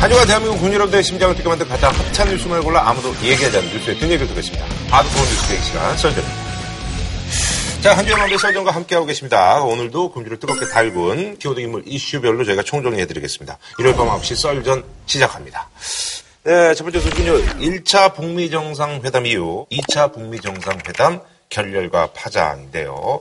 한 주간 대한민국 군 여러분들의 심장을 뛰게 만든 가장 핫한 뉴스만을 골라 아무도 얘기하지 않는 뉴스의 뒷얘기를 듣겠습니다. 하드코어 뉴스 대기 시간 썰전입니다. 자, 한 주의 만배 썰전과 함께하고 계십니다. 오늘도 금주를 뜨겁게 달군 키워드 인물 이슈별로 저희가 총정리해드리겠습니다. 일요일 밤 9시 썰전 시작합니다. 네, 첫 번째 소식은요. 1차 북미 정상회담 이후 2차 북미 정상회담 결렬과 파장인데요.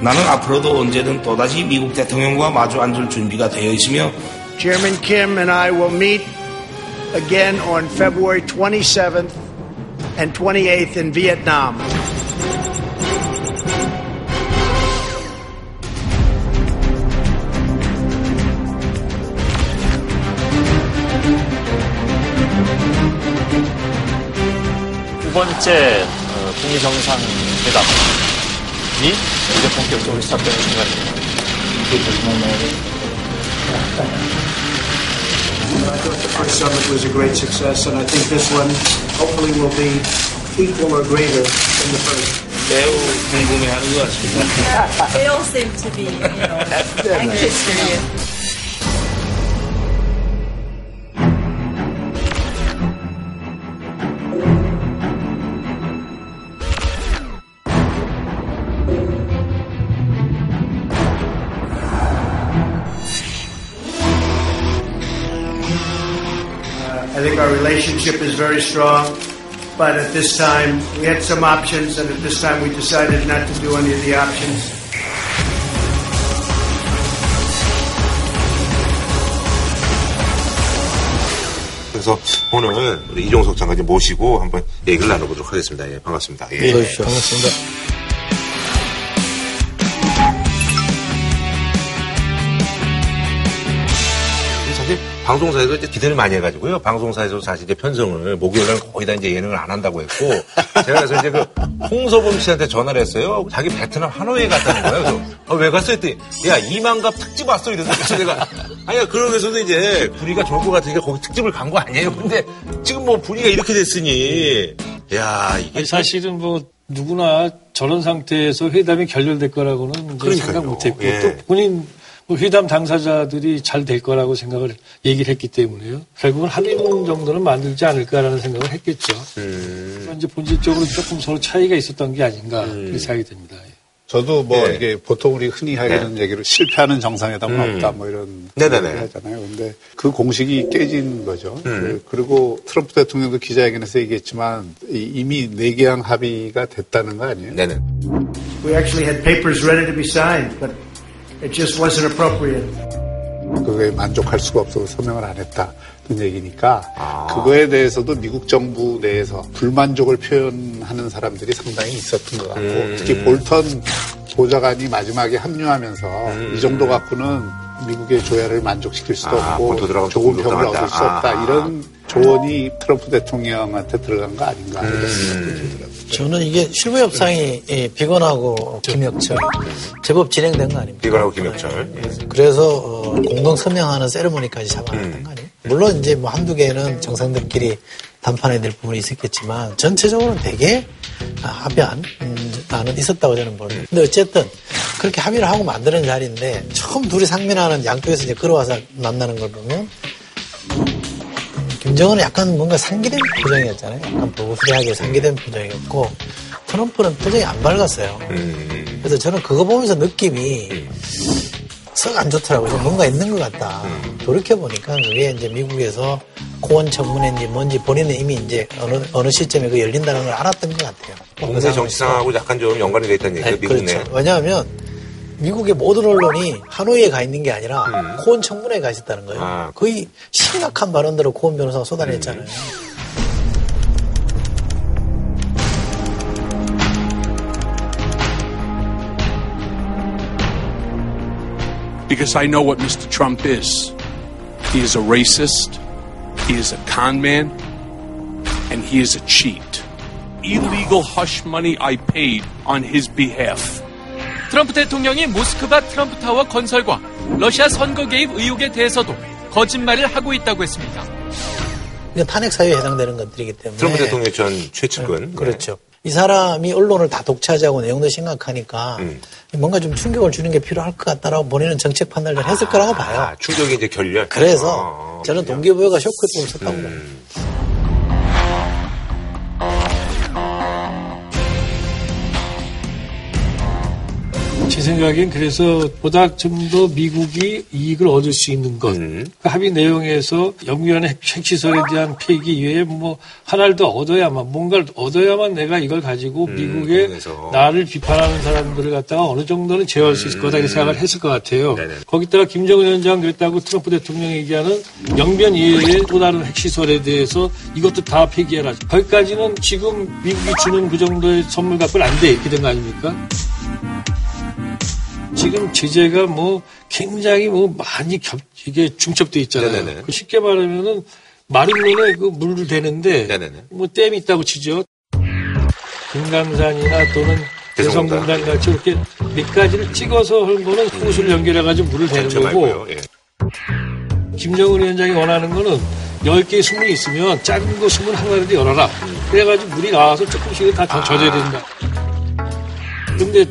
나는 앞으로도 언제든 또다시 미국 대통령과 마주 앉을 준비가 되어 있으며 Chairman Kim and I will meet again on February 27th and 28th in Vietnam. 번째 어, 북미 정상회담이 이제 본격적으로 시작되는 순간입니다. I thought the first summit was a great success, and I think this one hopefully will be equal or greater than the first. 매우 궁금해하는 것 같습니다. They all seem to be, you know, anxious for you. Relationship is very strong, but at this time we had some options, and at this time we decided not to do any of the options. 그래서 오늘 우리 이종석 장관님 모시고 한번 얘기를 나눠보도록 하겠습니다. 예, 반갑습니다. 예. 반갑습니다. 방송사에서 이제 기대를 많이 해가지고요. 방송사에서 사실 이제 편성을 목요일날 거의 다 이제 예능을 안 한다고 했고 제가 그래서 이제 그 홍서범 씨한테 전화를 했어요. 자기 베트남 하노이에 갔다는 거예요. 그래서 어, 왜 갔어? 했더니 야 이만갑 특집 왔어 그래서 내가 아니야 그러면서도 이제 분위기가 좋을 것 같으니까 거기 특집을 간 거 아니에요. 근데 지금 뭐 분위기가 이렇게 됐으니 야 이게 아니, 사실은 뭐 누구나 저런 상태에서 회담이 결렬될 거라고는. 생각 못했고 예. 또 본인 뭐 회담 당사자들이 잘 될 거라고 생각을 얘기를 했기 때문에요. 결국은 한인 정도는 만들지 않을까라는 생각을 했겠죠. 음. 이제 본질적으로 조금 서로 차이가 있었던 게 아닌가 그렇게 생각이 됩니다. 예. 저도 뭐 네. 이게 보통 우리 흔히 하는 얘기로 실패하는 정상회담은 음. 없다 뭐 이런 네네네. 얘기를 하잖아요. 근데 그 공식이 깨진 거죠. 음. 그- 그리고 트럼프 대통령도 기자회견에서 얘기했지만 이- 이미 내개항 합의가 됐다는 거 아니에요? 네네. We actually had papers ready to be signed, but it just wasn't appropriate. 그거에 만족할 수가 없어서 서명을 안 했다. 는 얘기니까 아. 그거에 대해서도 미국 정부 내에서 불만족을 표현하는 사람들이 상당히 있었던 것 같고 음. 특히 볼턴 보좌관이 마지막에 합류하면서 음. 이 정도 갖고는 미국의 조야를 만족시킬 수도 아, 없고 좋은 조금 평을. 얻을 수 없다 아. 이런 조언이 트럼프 대통령한테 들어간 거 아닌가 이런 음. 생각도 들더라고요. 저는 이게 실무 협상이 예, 비건하고 김혁철 제법 진행된 거 아닙니까? 비건하고 김혁철. 예. 그래서 어, 공동 서명하는 세레모니까지 잡아놨던 거 아니에요? 물론 이제 뭐 한두 개는 정상들끼리 담판해야 될 부분이 있었겠지만 전체적으로는 되게 아, 합의한 음, 안은 있었다고 저는 보는데 근데 어쨌든 그렇게 합의를 하고 만드는 자리인데 처음 둘이 상민하는 양쪽에서 이제 끌어와서 만나는 걸 보면 김정은은 약간 뭔가 상기된 표정이었잖아요. 약간 보수리하게 상기된 표정이었고 트럼프는 표정이 안 밝았어요. 음. 그래서 저는 그거 보면서 느낌이 썩 안 좋더라고요. 좀 뭔가 있는 것 같다. 돌이켜보니까 그게 이제 미국에서 고원 청문회인지 뭔지 본인은 이미 이제 어느, 어느 시점에 그 열린다는 걸 알았던 것 같아요. 국내 정치상하고 약간 좀 연관이 돼 있다는 얘기죠. 네, 미국 내. 그렇죠. 왜냐하면 미국의 모든 언론이 하노이에 가 있는 게 아니라 고원 청문회에 가 있었다는 거예요. 음. 아. 거의 심각한 발언들을 고원 변호사가 쏟아냈잖아요. because I know what Mr. Trump is. He is a racist, he is a con man, and he is a cheat. Illegal hush money I paid on his behalf. 트럼프 대통령이 모스크바 트럼프 타워 건설과 러시아 선거 개입 의혹에 대해서도 거짓말을 하고 있다고 했습니다. 이건 탄핵 사유에 해당되는 것들이기 때문에 트럼프 대통령 전 최측근. 네. 그렇죠. 이 사람이 언론을 다 독차지하고 내용도 심각하니까 음. 뭔가 좀 충격을 주는 게 필요할 것 같다라고 본인은 정책 판단을 했을 거라고 봐요. 아, 충격이 이제 결렬. 그래서 아, 저는 동기부여가 쇼크를 쳤다고 봐요. 제 생각엔 그래서 보다 좀 더 미국이 이익을 얻을 수 있는 것. 음. 그 합의 내용에서 핵- 핵시설에 대한 폐기 이외에 뭐 하나를 더 얻어야만 뭔가를 얻어야만 내가 이걸 가지고 미국에 미국에서. 나를 비판하는 사람들을 갖다가 어느 정도는 제어할 수 있을 거다 이렇게 생각을 했을 것 같아요. 네네. 거기다가 김정은 위원장 그랬다고 트럼프 대통령이 얘기하는 영변 이외에 또 다른 핵시설에 대해서 이것도 다 폐기해라. 거기까지는 지금 미국이 주는 그 정도의 선물 갖고는 안 돼. 이렇게 된 거 아닙니까? 지금 제재가 뭐 굉장히 뭐 많이 겹, 이게 중첩돼 있잖아요. 네네네. 그 쉽게 말하면은 마른 눈에 그 물을 대는데 네네네. 뭐 댐이 있다고 치죠. 금강산이나 또는 대성공단. 같이 이렇게 몇 가지를 찍어서 한 거는 호수를 연결해가지고 물을 대는 거고. 예. 김정은 위원장이 원하는 거는 10개의 수문이 있으면 작은 거 수문 하나라도 열어라. 그래가지고 물이 나와서 조금씩은 다 젖어야 된다. 근데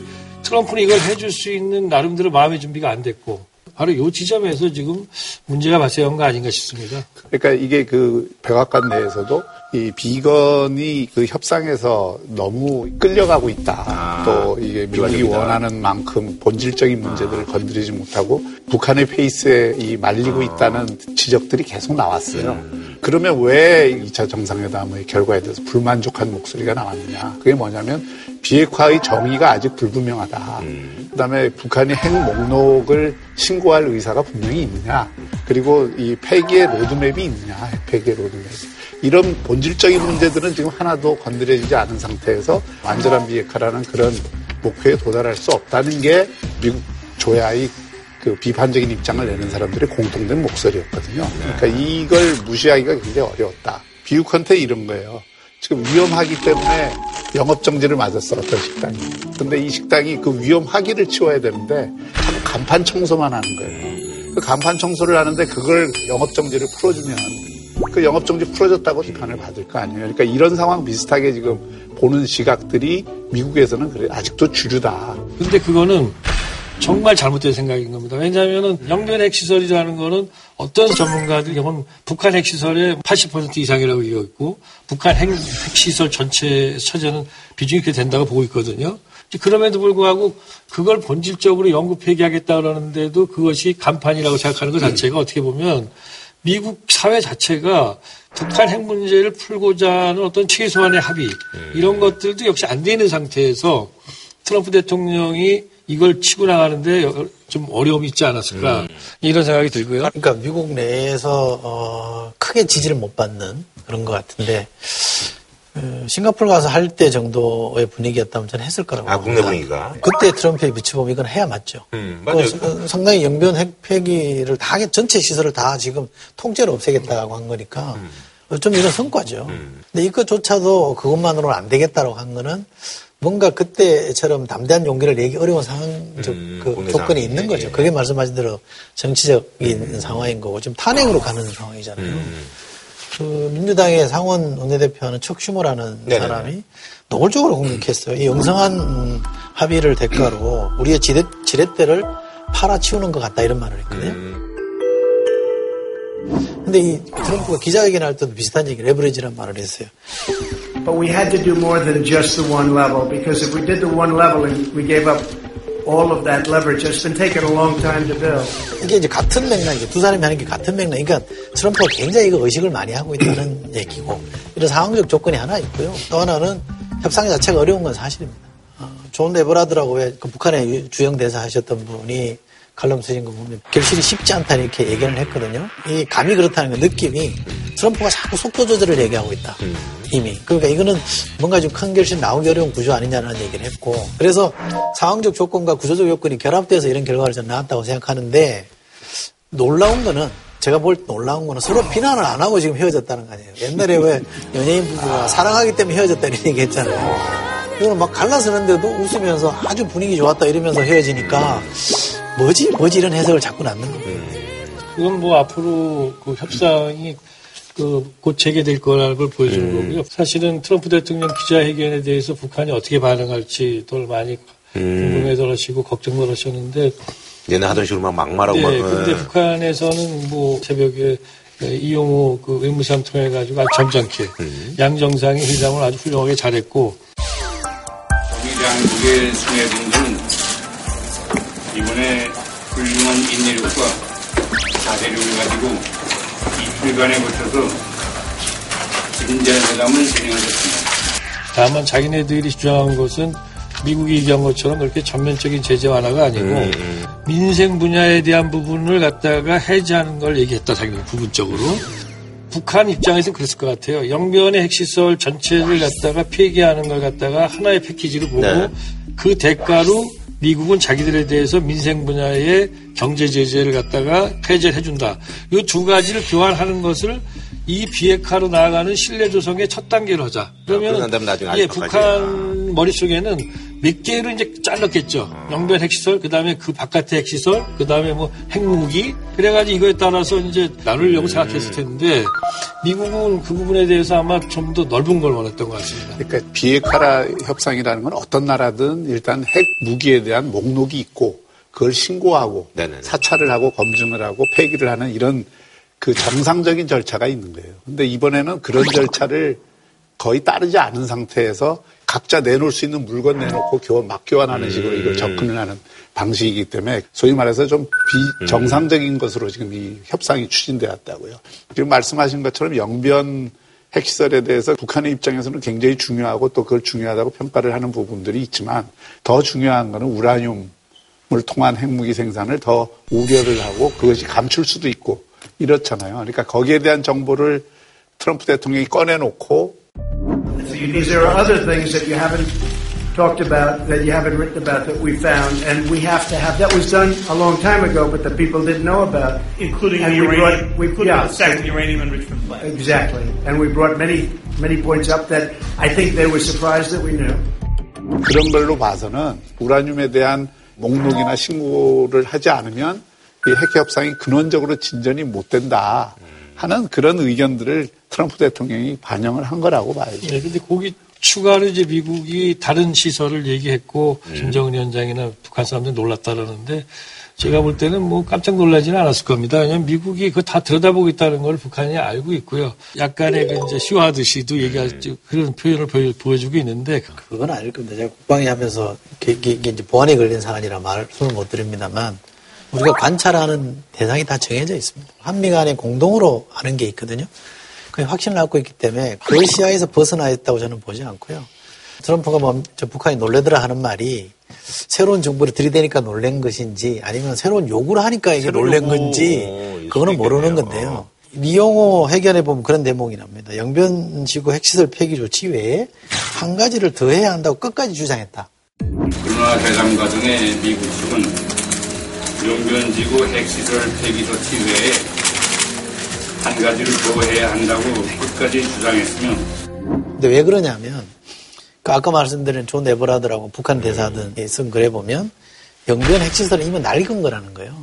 트럼프는 이걸 해줄 수 있는 나름대로 마음의 준비가 안 됐고 바로 이 지점에서 지금 문제가 발생한 거 아닌가 싶습니다. 그러니까 이게 그 백악관 내에서도 이 비건이 그 협상에서 너무 끌려가고 있다. 아, 또 이게 미국이 비관적이다. 원하는 만큼 본질적인 문제들을 건드리지 못하고 북한의 페이스에 이 말리고 있다는 지적들이 계속 나왔어요. 그러면 왜 2차 정상회담의 결과에 대해서 불만족한 목소리가 나왔느냐. 그게 뭐냐면 비핵화의 정의가 아직 불분명하다. 그다음에 북한이 핵 목록을 신고할 의사가 분명히 있느냐. 그리고 이 폐기의 로드맵이 있느냐. 핵 폐기의 로드맵. 이런 본질적인 문제들은 지금 하나도 건드려지지 않은 상태에서 완전한 비핵화라는 그런 목표에 도달할 수 없다는 게 미국 조야의 그 비판적인 입장을 내는 사람들의 공통된 목소리였거든요. 그러니까 이걸 무시하기가 굉장히 어려웠다. 비유컨테 이런 거예요. 지금 위험하기 때문에 영업정지를 맞았어, 어떤 식당이. 근데 이 식당이 그 위험하기를 치워야 되는데 간판 청소만 하는 거예요. 그 간판 청소를 하는데 그걸 영업정지를 풀어주면 그 영업정지 풀어졌다고 비판을 받을 거 아니에요. 그러니까 이런 상황 비슷하게 지금 보는 시각들이 미국에서는 그래 아직도 주류다. 근데 그거는 정말 잘못된 생각인 겁니다. 왜냐하면 영변 핵시설이라는 거는 어떤 전문가들 경우는 북한 핵시설의 80% 이상이라고 얘기하고 있고 북한 핵, 핵시설 전체 차지하는 비중이 그렇게 된다고 보고 있거든요. 그럼에도 불구하고 그걸 본질적으로 연구 폐기하겠다 그러는데도 그것이 간판이라고 생각하는 것 자체가 어떻게 보면 미국 사회 자체가 북한 핵 문제를 풀고자 하는 어떤 최소한의 합의 이런 것들도 역시 안 되는 상태에서 트럼프 대통령이 이걸 치고 나가는데 좀 어려움이 있지 않았을까. 이런 생각이 들고요. 그러니까 미국 내에서 어, 크게 지지를 못 받는 그런 것 같은데 어, 싱가포르 가서 할 때 정도의 분위기였다면 저는 했을 거라고 아. 국내 분위기가. 그때 트럼프에 비춰보면 이건 해야 맞죠. 음, 그 맞아요. 어, 상당히 영변 핵 폐기를 다 전체 시설을 다 지금 통째로 없애겠다고 한 거니까 음. 어, 좀 이런 성과죠. 근데 이것조차도 그것만으로는 안 되겠다고 한 거는 뭔가 그때처럼 담대한 용기를 내기 어려운 상황적 음, 그 조건이. 있는 거죠. 예. 그게 말씀하신 대로 정치적인 상황인 거고 지금 탄핵으로 가는 상황이잖아요. 음. 그 민주당의 상원 원내대표하는 척 슈머라는 네네네. 사람이 노골적으로 공격했어요. 이 영성한 음, 합의를 대가로 우리의 지렛, 지렛대를 팔아치우는 것 같다 이런 말을 했거든요. 음. 근데 이 트럼프가 기자회견할 때도 비슷한 얘기, 레버리지란 말을 했어요. But we had to do more than just the one level because if we did the one level and we gave up all of that leverage, it's been taking a long time to build. 이게 이제 같은 맥락이죠. 두 사람이 하는 게 같은 맥락. 그러니까 트럼프가 굉장히 이거 의식을 많이 하고 있다는 얘기고 이런 상황적 조건이 하나 있고요. 또 하나는 협상 자체가 어려운 건 사실입니다. 어, 존 에버라드라고 왜 그 북한의 유- 주영 대사 하셨던 분이 칼럼 쓰신 거 보면 결실이 쉽지 않다 이렇게 얘기를 했거든요. 이 감이 그렇다는 거 느낌이 트럼프가 자꾸 속도 조절을 얘기하고 있다. 이미. 그러니까 이거는 뭔가 좀 큰 결실 나오기 어려운 구조 아니냐는 얘기를 했고 그래서 상황적 조건과 구조적 요건이 결합돼서 이런 결과를 전 나왔다고 생각하는데 놀라운 거는 제가 볼 때 놀라운 거는 서로 비난을 안 하고 지금 헤어졌다는 거 아니에요. 옛날에 왜 연예인 부부가 사랑하기 때문에 헤어졌다 이런 얘기 했잖아요. 이거는 막 갈라서는데도 웃으면서 아주 분위기 좋았다 이러면서 헤어지니까 뭐지 뭐지 이런 해석을 자꾸 낳는 거예요. 그건 뭐 앞으로 그 협상이 그곧 재개될 거라는 걸 보여주는 음. 거고요. 사실은 트럼프 대통령 기자회견에 대해서 북한이 어떻게 반응할지 더 많이 음. 궁금해들 하시고 걱정들 하셨는데 얘네 하던 식으로 막 막말하고 네, 막. 근데 예. 북한에서는 뭐 새벽에 이용호 그 외무상 통해 가지고 아주 점잖게 음. 양 정상이 회담을 아주 훌륭하게 잘했고 정의당국의 수뇌분들은 이번에 훌륭한 인내력과 자세력을 가지고 이틀간에 걸쳐서 진지한 회담을 진행하셨습니다. 다만 자기네들이 주장한 것은 미국이 얘기한 것처럼 그렇게 전면적인 제재 완화가 아니고 음, 민생 분야에 대한 부분을 갖다가 해제하는 걸 얘기했다 자기는 부분적으로 북한 입장에서는 그랬을 것 같아요. 영변의 핵시설 전체를 갖다가 폐기하는 걸 갖다가 하나의 패키지로 보고 네. 그 대가로 미국은 자기들에 대해서 민생 분야의 경제 제재를 갖다가 해제를 해준다. 이 두 가지를 교환하는 것을 이 비핵화로 나아가는 신뢰 조성의 첫 단계로 하자. 그러면 나중에 예. 북한 머릿속에는 몇 개로 이제 잘랐겠죠. 영변 핵시설, 그 다음에 그 바깥의 핵시설, 그 다음에 뭐 핵무기. 그래가지고 이거에 따라서 이제 나누려고 생각했을 텐데, 미국은 그 부분에 대해서 아마 좀 더 넓은 걸 원했던 것 같습니다. 그러니까 비핵화 협상이라는 건 어떤 나라든 일단 핵 무기에 대한 목록이 있고 그걸 신고하고 네네네. 사찰을 하고 검증을 하고 폐기를 하는 이런 그 정상적인 절차가 있는 거예요. 근데 이번에는 그런 절차를 거의 따르지 않은 상태에서 각자 내놓을 수 있는 물건 내놓고 교환, 막 교환하는 식으로 이걸 접근을 하는 방식이기 때문에 소위 말해서 좀 비정상적인 것으로 지금 이 협상이 추진되었다고요. 지금 말씀하신 것처럼 영변 핵시설에 대해서 북한의 입장에서는 굉장히 중요하고 또 그걸 중요하다고 평가를 하는 부분들이 있지만 더 중요한 거는 우라늄을 통한 핵무기 생산을 더 우려를 하고 그것이 감출 수도 있고 이렇잖아요. 그러니까 거기에 대한 정보를 트럼프 대통령이 꺼내놓고 Because there are other things that you haven't talked about, that you haven't written about, that we found, and we have to have. That was done a long time ago, but the people didn't know about. Including And the we brought- uranium, we- including yeah. the second uranium enrichment plant. Exactly, and we brought many, many points up that I think they were surprised that we knew. 그런 걸로 봐서는 우라늄에 대한 목록이나 신고를 하지 않으면 이 핵협상이 근원적으로 진전이 못 된다 하는 그런 의견들을 트럼프 대통령이 반영을 한 거라고 봐야죠. 네, 근데 거기 추가로 이제 미국이 다른 시설을 얘기했고, 김정은 위원장이나 북한 사람들이 놀랐다라는데, 제가 볼 때는 뭐 깜짝 놀라지는 않았을 겁니다. 왜냐면 미국이 그거 다 들여다보고 있다는 걸 북한이 알고 있고요. 약간의 그 이제 시화듯이도 얘기할 그런 표현을 보여, 보여 주고 있는데, 그건 아닐 겁니다. 제가 국방위 하면서 이게 이제 보안에 걸린 사안이라 말씀을 못 드립니다만 우리가 관찰하는 대상이 다 정해져 있습니다. 한미 간에 공동으로 하는 게 있거든요. 그게 확신을 갖고 있기 때문에 그 시야에서 벗어나 있다고 저는 보지 않고요. 트럼프가 뭐, 저 북한이 놀래더라 하는 말이 새로운 정부를 들이대니까 놀란 것인지 아니면 새로운 요구를 하니까 이게 놀란 건지 그거는 모르는. 건데요. 리용호 회견에 보면 그런 대목이 나옵니다. 영변지구 핵시설 폐기 조치 외에 한 가지를 더 해야 한다고 끝까지 주장했다. 그러나 회담 과정에 미국 측은 영변지구 핵시설 폐기 조치 외에 한 가지를 더 해야 한다고 끝까지 주장했으며 근데 왜 그러냐면 그 아까 말씀드린 존 에버라드라고 북한 대사든에 쓴 글에 보면 영변 핵시설은 이미 낡은 거라는 거예요.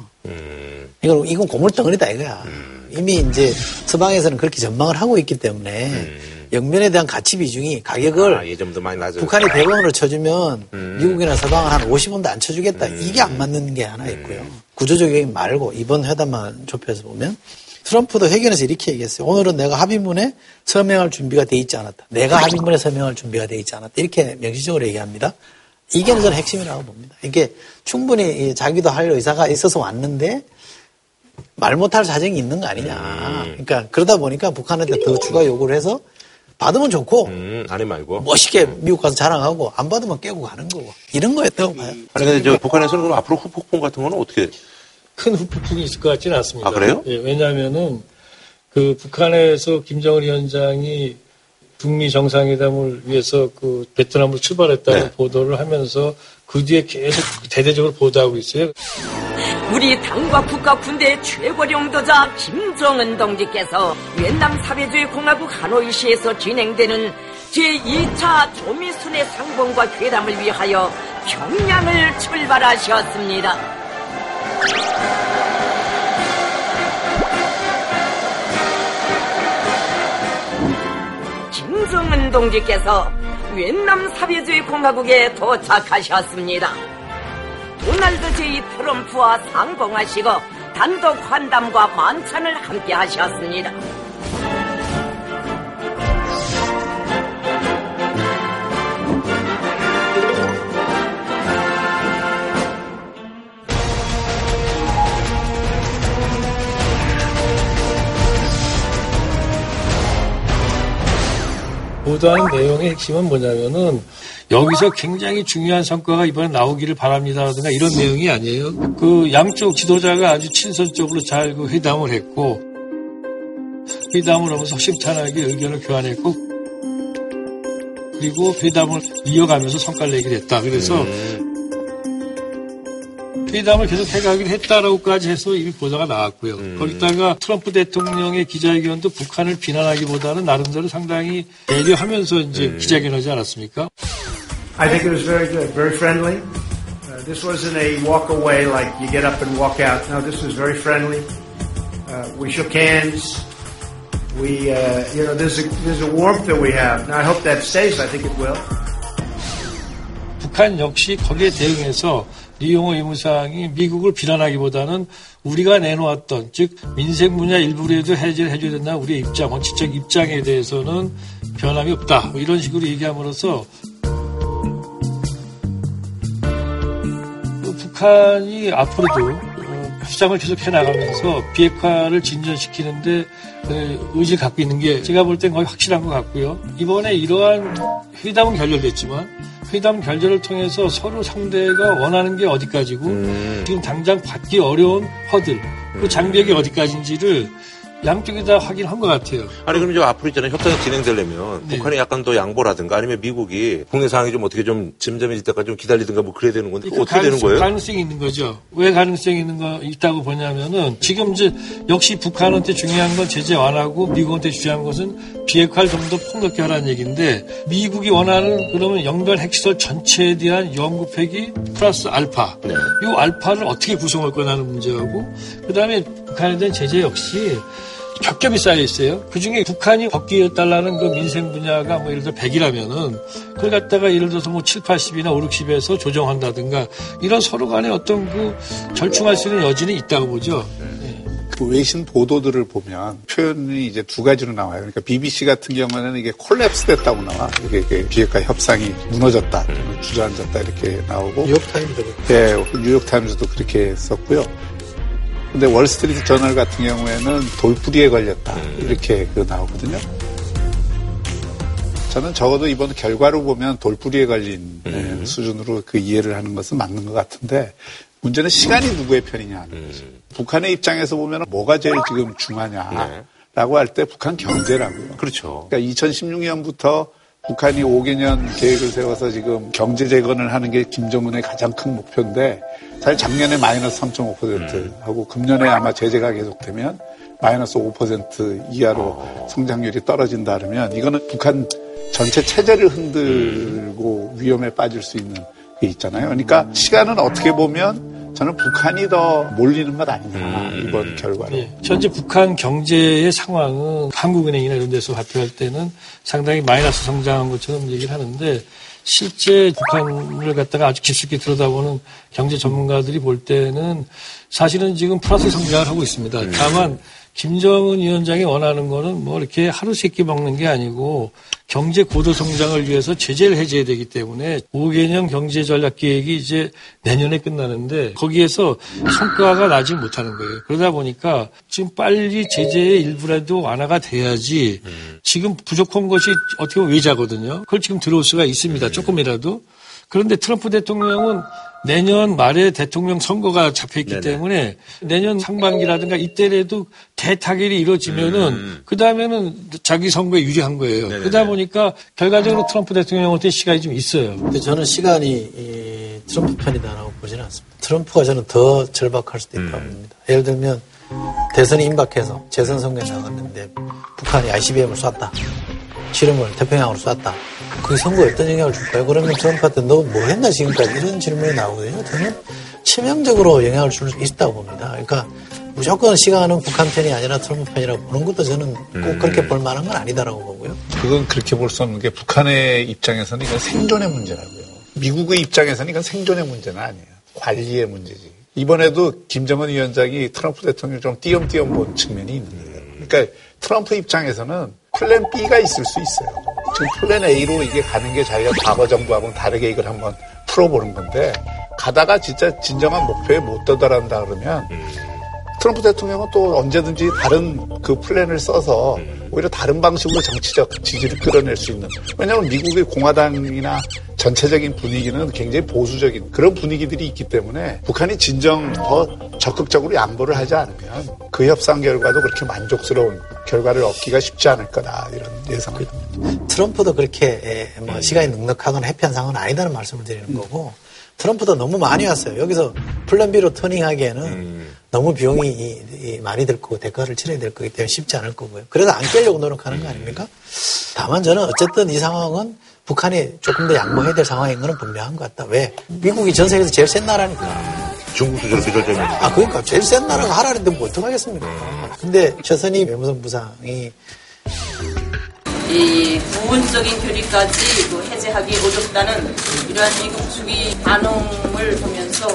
이건 이건 고물덩어리다 이거야. 이미 이제 서방에서는 그렇게 전망을 하고 있기 때문에 영변에 대한 가치 비중이 가격을 아, 예전보다 많이. 북한이 100원으로 쳐주면 미국이나 서방은 한 50원도 안 쳐주겠다. 이게 안 맞는 게 하나 있고요. 구조적 요인 말고 이번 회담만 좁혀서 보면 트럼프도 회견에서 이렇게 얘기했어요. 오늘은 내가 합의문에 서명할 준비가 돼 있지 않았다. 내가 합의문에 서명할 준비가 돼 있지 않았다. 이렇게 명시적으로 얘기합니다. 이게 저는 핵심이라고 봅니다. 이게 충분히 자기도 할 의사가 있어서 왔는데 말 못할 사정이 있는 거 아니냐. 그러니까 그러다 보니까 북한한테 더 추가 요구를 해서 받으면 좋고 음, 아니 말고. 멋있게 미국 가서 자랑하고 안 받으면 깨고 가는 거고 이런 거였다고 봐요. 아니, 근데 저 북한에서는 그럼 앞으로 후폭풍 같은 거는 어떻게. 큰 후폭풍이 있을 것 같지는 않습니다. 아, 그래요? 예, 왜냐하면은 그 북한에서 김정은 위원장이 북미 정상회담을 위해서 그 베트남으로 출발했다는 네. 보도를 하면서 그 뒤에 계속 대대적으로 보도하고 있어요. 우리 당과 국가 군대의 최고領도자 김정은 동지께서 위엔남 사회주의 공화국 하노이시에서 진행되는 제2차 조미순의 상봉과 회담을 위하여 평양을 출발하셨습니다. 김승은 동지께서 웬남 사회주의 공화국에 도착하셨습니다. 도날드 J. 트럼프와 상봉하시고 단독 환담과 만찬을 함께 하셨습니다. 보도하는 내용의 핵심은 뭐냐면은 여기서 굉장히 중요한 성과가 이번에 나오기를 바랍니다라든가 이런 내용이 아니에요. 그 양쪽 지도자가 아주 친선적으로 잘 그 회담을 했고 회담을 하면서 허심탄회하게 의견을 교환했고 그리고 회담을 이어가면서 성과를 내기로 했다. 그래서 회담을 계속 해가기로 했다라고까지 해서 이미 보도가 나왔고요. 거기다가 트럼프 대통령의 기자회견도 북한을 비난하기보다는 나름대로 상당히 배려하면서 이제 기자회견하지 않았습니까? I think it was very good, very friendly. Uh, this wasn't a walk away like you get up and walk out. No, this was very friendly. Uh, we shook hands. We, uh, you know, there's a, there's a warmth that we have. Now, I hope that stays. I think it will. 북한 역시 거기에 대응해서 리용호 의무상이 미국을 비난하기보다는 우리가 내놓았던 즉 민생 분야 일부라도 해제를 해줘야 된다. 우리의 입장 원칙적 입장에 대해서는 변함이 없다. 뭐 이런 식으로 얘기함으로써 그 북한이 앞으로도 어, 협상을 계속해 나가면서 비핵화를 진전시키는데 그 의지 갖고 있는 게 제가 볼 땐 거의 확실한 것 같고요. 이번에 이러한 회담은 결렬됐지만 회담 결절을 통해서 서로 상대가 원하는 게 어디까지고 지금 당장 받기 어려운 허들 그 장벽이 어디까지인지를 양쪽이 다 확인한 것 같아요. 아니 그럼 이제 앞으로 있잖아요 협상이 진행되려면 네. 북한이 약간 더 양보라든가 아니면 미국이 국내 상황이 좀 어떻게 좀 짐점해질 때까지 좀 기다리든가 뭐 그래야 되는 건데 그거 어떻게 되는 가능성, 거예요? 가능성이 있는 거죠. 왜 가능성이 있는 거 있다고 보냐면은 지금 이제 역시 북한한테 중요한 건 제재 완화고 미국한테 중요한 것은 비핵화를 좀 더 폭넓게 하라는 얘기인데 미국이 원하는 그러면 영변 핵시설 전체에 대한 연구폐기 플러스 알파. 네. 이 알파를 어떻게 구성할 거냐는 문제하고 그다음에 북한에 대한 제재 역시 겹겹이 쌓여 있어요. 그 중에 북한이 벗기해달라는 그 민생 분야가 뭐 예를 들어 100이라면은 그걸 갖다가 예를 들어서 뭐 7, 80이나 5, 60에서 조정한다든가 이런 서로 간에 어떤 그 절충할 수 있는 여지는 있다고 보죠. 그 외신 보도들을 보면 표현이 이제 두 가지로 나와요. 그러니까 BBC 같은 경우에는 이게 콜랩스 됐다고 나와. 이게, 이게 비핵화 협상이 무너졌다, 또는 주저앉았다 이렇게 나오고. 뉴욕타임즈도 네, 뉴욕타임즈도 그렇게 썼고요. 근데 월스트리트 저널 같은 경우에는 돌뿌리에 걸렸다 이렇게 그 나오거든요. 저는 적어도 이번 결과로 보면 돌뿌리에 걸린 네, 수준으로 그 이해를 하는 것은 맞는 것 같은데 문제는 시간이 누구의 편이냐 하는 거죠. 북한의 입장에서 보면 뭐가 제일 지금 중요하냐 라고 할 때 북한 경제라고요. 그렇죠. 그러니까 2016년부터 북한이 5개년 계획을 세워서 지금 경제 재건을 하는 게 김정은의 가장 큰 목표인데 사실 작년에 마이너스 3.5% 하고 금년에 아마 제재가 계속되면 마이너스 5% 이하로 성장률이 떨어진다 그러면 이거는 북한 전체 체제를 흔들고 위험에 빠질 수 있는 게 있잖아요. 그러니까 시간은 어떻게 보면 저는 북한이 더 몰리는 것 아니냐 이번 결과로. 예, 현재 북한 경제의 상황은 한국은행이나 이런 데서 발표할 때는 상당히 마이너스 성장한 것처럼 얘기를 하는데 실제 북한을 갖다가 아주 깊숙이 들여다보는 경제 전문가들이 볼 때는 사실은 지금 플러스 성장을 하고 있습니다. 다만 김정은 위원장이 원하는 거는 뭐 이렇게 하루 세끼 먹는 게 아니고 경제 고도 성장을 위해서 제재를 해제해야 되기 때문에 5개년 경제 전략 계획이 이제 내년에 끝나는데 거기에서 성과가 나지 못하는 거예요. 그러다 보니까 지금 빨리 제재의 일부라도 완화가 돼야지 지금 부족한 것이 어떻게 보면 외자거든요. 그걸 지금 들어올 수가 있습니다. 조금이라도. 그런데 트럼프 대통령은 내년 말에 대통령 선거가 잡혀있기 네네. 때문에 내년 상반기라든가 이때라도 대타결이 이루어지면은 그 다음에는 자기 선거에 유리한 거예요. 네네네. 그러다 보니까 결과적으로 트럼프 대통령한테 시간이 좀 있어요. 근데 저는 시간이 이 트럼프 편이다라고 보지는 않습니다. 트럼프가 저는 더 절박할 수도 있다고 봅니다. 예를 들면 대선이 임박해서 재선 선거에 나갔는데 북한이 ICBM을 쐈다. 실험을 태평양으로 쐈다. 그 선거에 어떤 영향을 줄까요? 그러면 트럼프한테 너 뭐 했나 지금까지 이런 질문이 나오거든요. 저는 치명적으로 영향을 줄 수 있다고 봅니다. 그러니까 무조건 시간은 북한 편이 아니라 트럼프 편이라고 보는 것도 저는 꼭 음. 그렇게 볼 만한 건 아니다라고 보고요. 그건 그렇게 볼 수 없는 게 북한의 입장에서는 이건 생존의 문제라고요. 미국의 입장에서는 이건 생존의 문제는 아니에요. 관리의 문제지. 이번에도 김정은 위원장이 트럼프 대통령을 좀 띄엄띄엄 본 측면이 있는 거예요. 그러니까 트럼프 입장에서는 플랜 B가 있을 수 있어요. 지금 플랜 A로 이게 가는 게 자기가 과거 정부하고는 다르게 이걸 한번 풀어보는 건데 가다가 진짜 진정한 목표에 못 도달한다 그러면 트럼프 대통령은 또 언제든지 다른 그 플랜을 써서 오히려 다른 방식으로 정치적 지지를 끌어낼 수 있는. 왜냐하면 미국의 공화당이나 전체적인 분위기는 굉장히 보수적인 그런 분위기들이 있기 때문에 북한이 진정 더 적극적으로 양보를 하지 않으면 그 협상 결과도 그렇게 만족스러운 결과를 얻기가 쉽지 않을 거다 이런 예상을 합니다. 트럼프도 그렇게 에, 뭐 시간이 넉넉하거나 해피한 상황은 아니다는 말씀을 드리는 거고 트럼프도 너무 많이 왔어요. 여기서 플랜 B로 터닝하기에는 너무 비용이 이- 이 많이 들 거고 대가를 치러야 될 거기 때문에 쉽지 않을 거고요. 그래서 안 깨려고 노력하는 거 아닙니까? 다만 저는 어쨌든 이 상황은 북한이 조금 더 양보해야 될 상황인 거는 분명한 것 같다. 왜? 미국이 전 세계에서 제일 센 나라니까. 중국도 저렇게 절정이 아, 그러니까 제일 센 나라가 하라는데 뭐 어떡하겠습니까? 근데 최선희 외무성 부상이 이 부분적인 교리까지 그 해제하기 어렵다는 이러한 미국 측의 반응을 보면서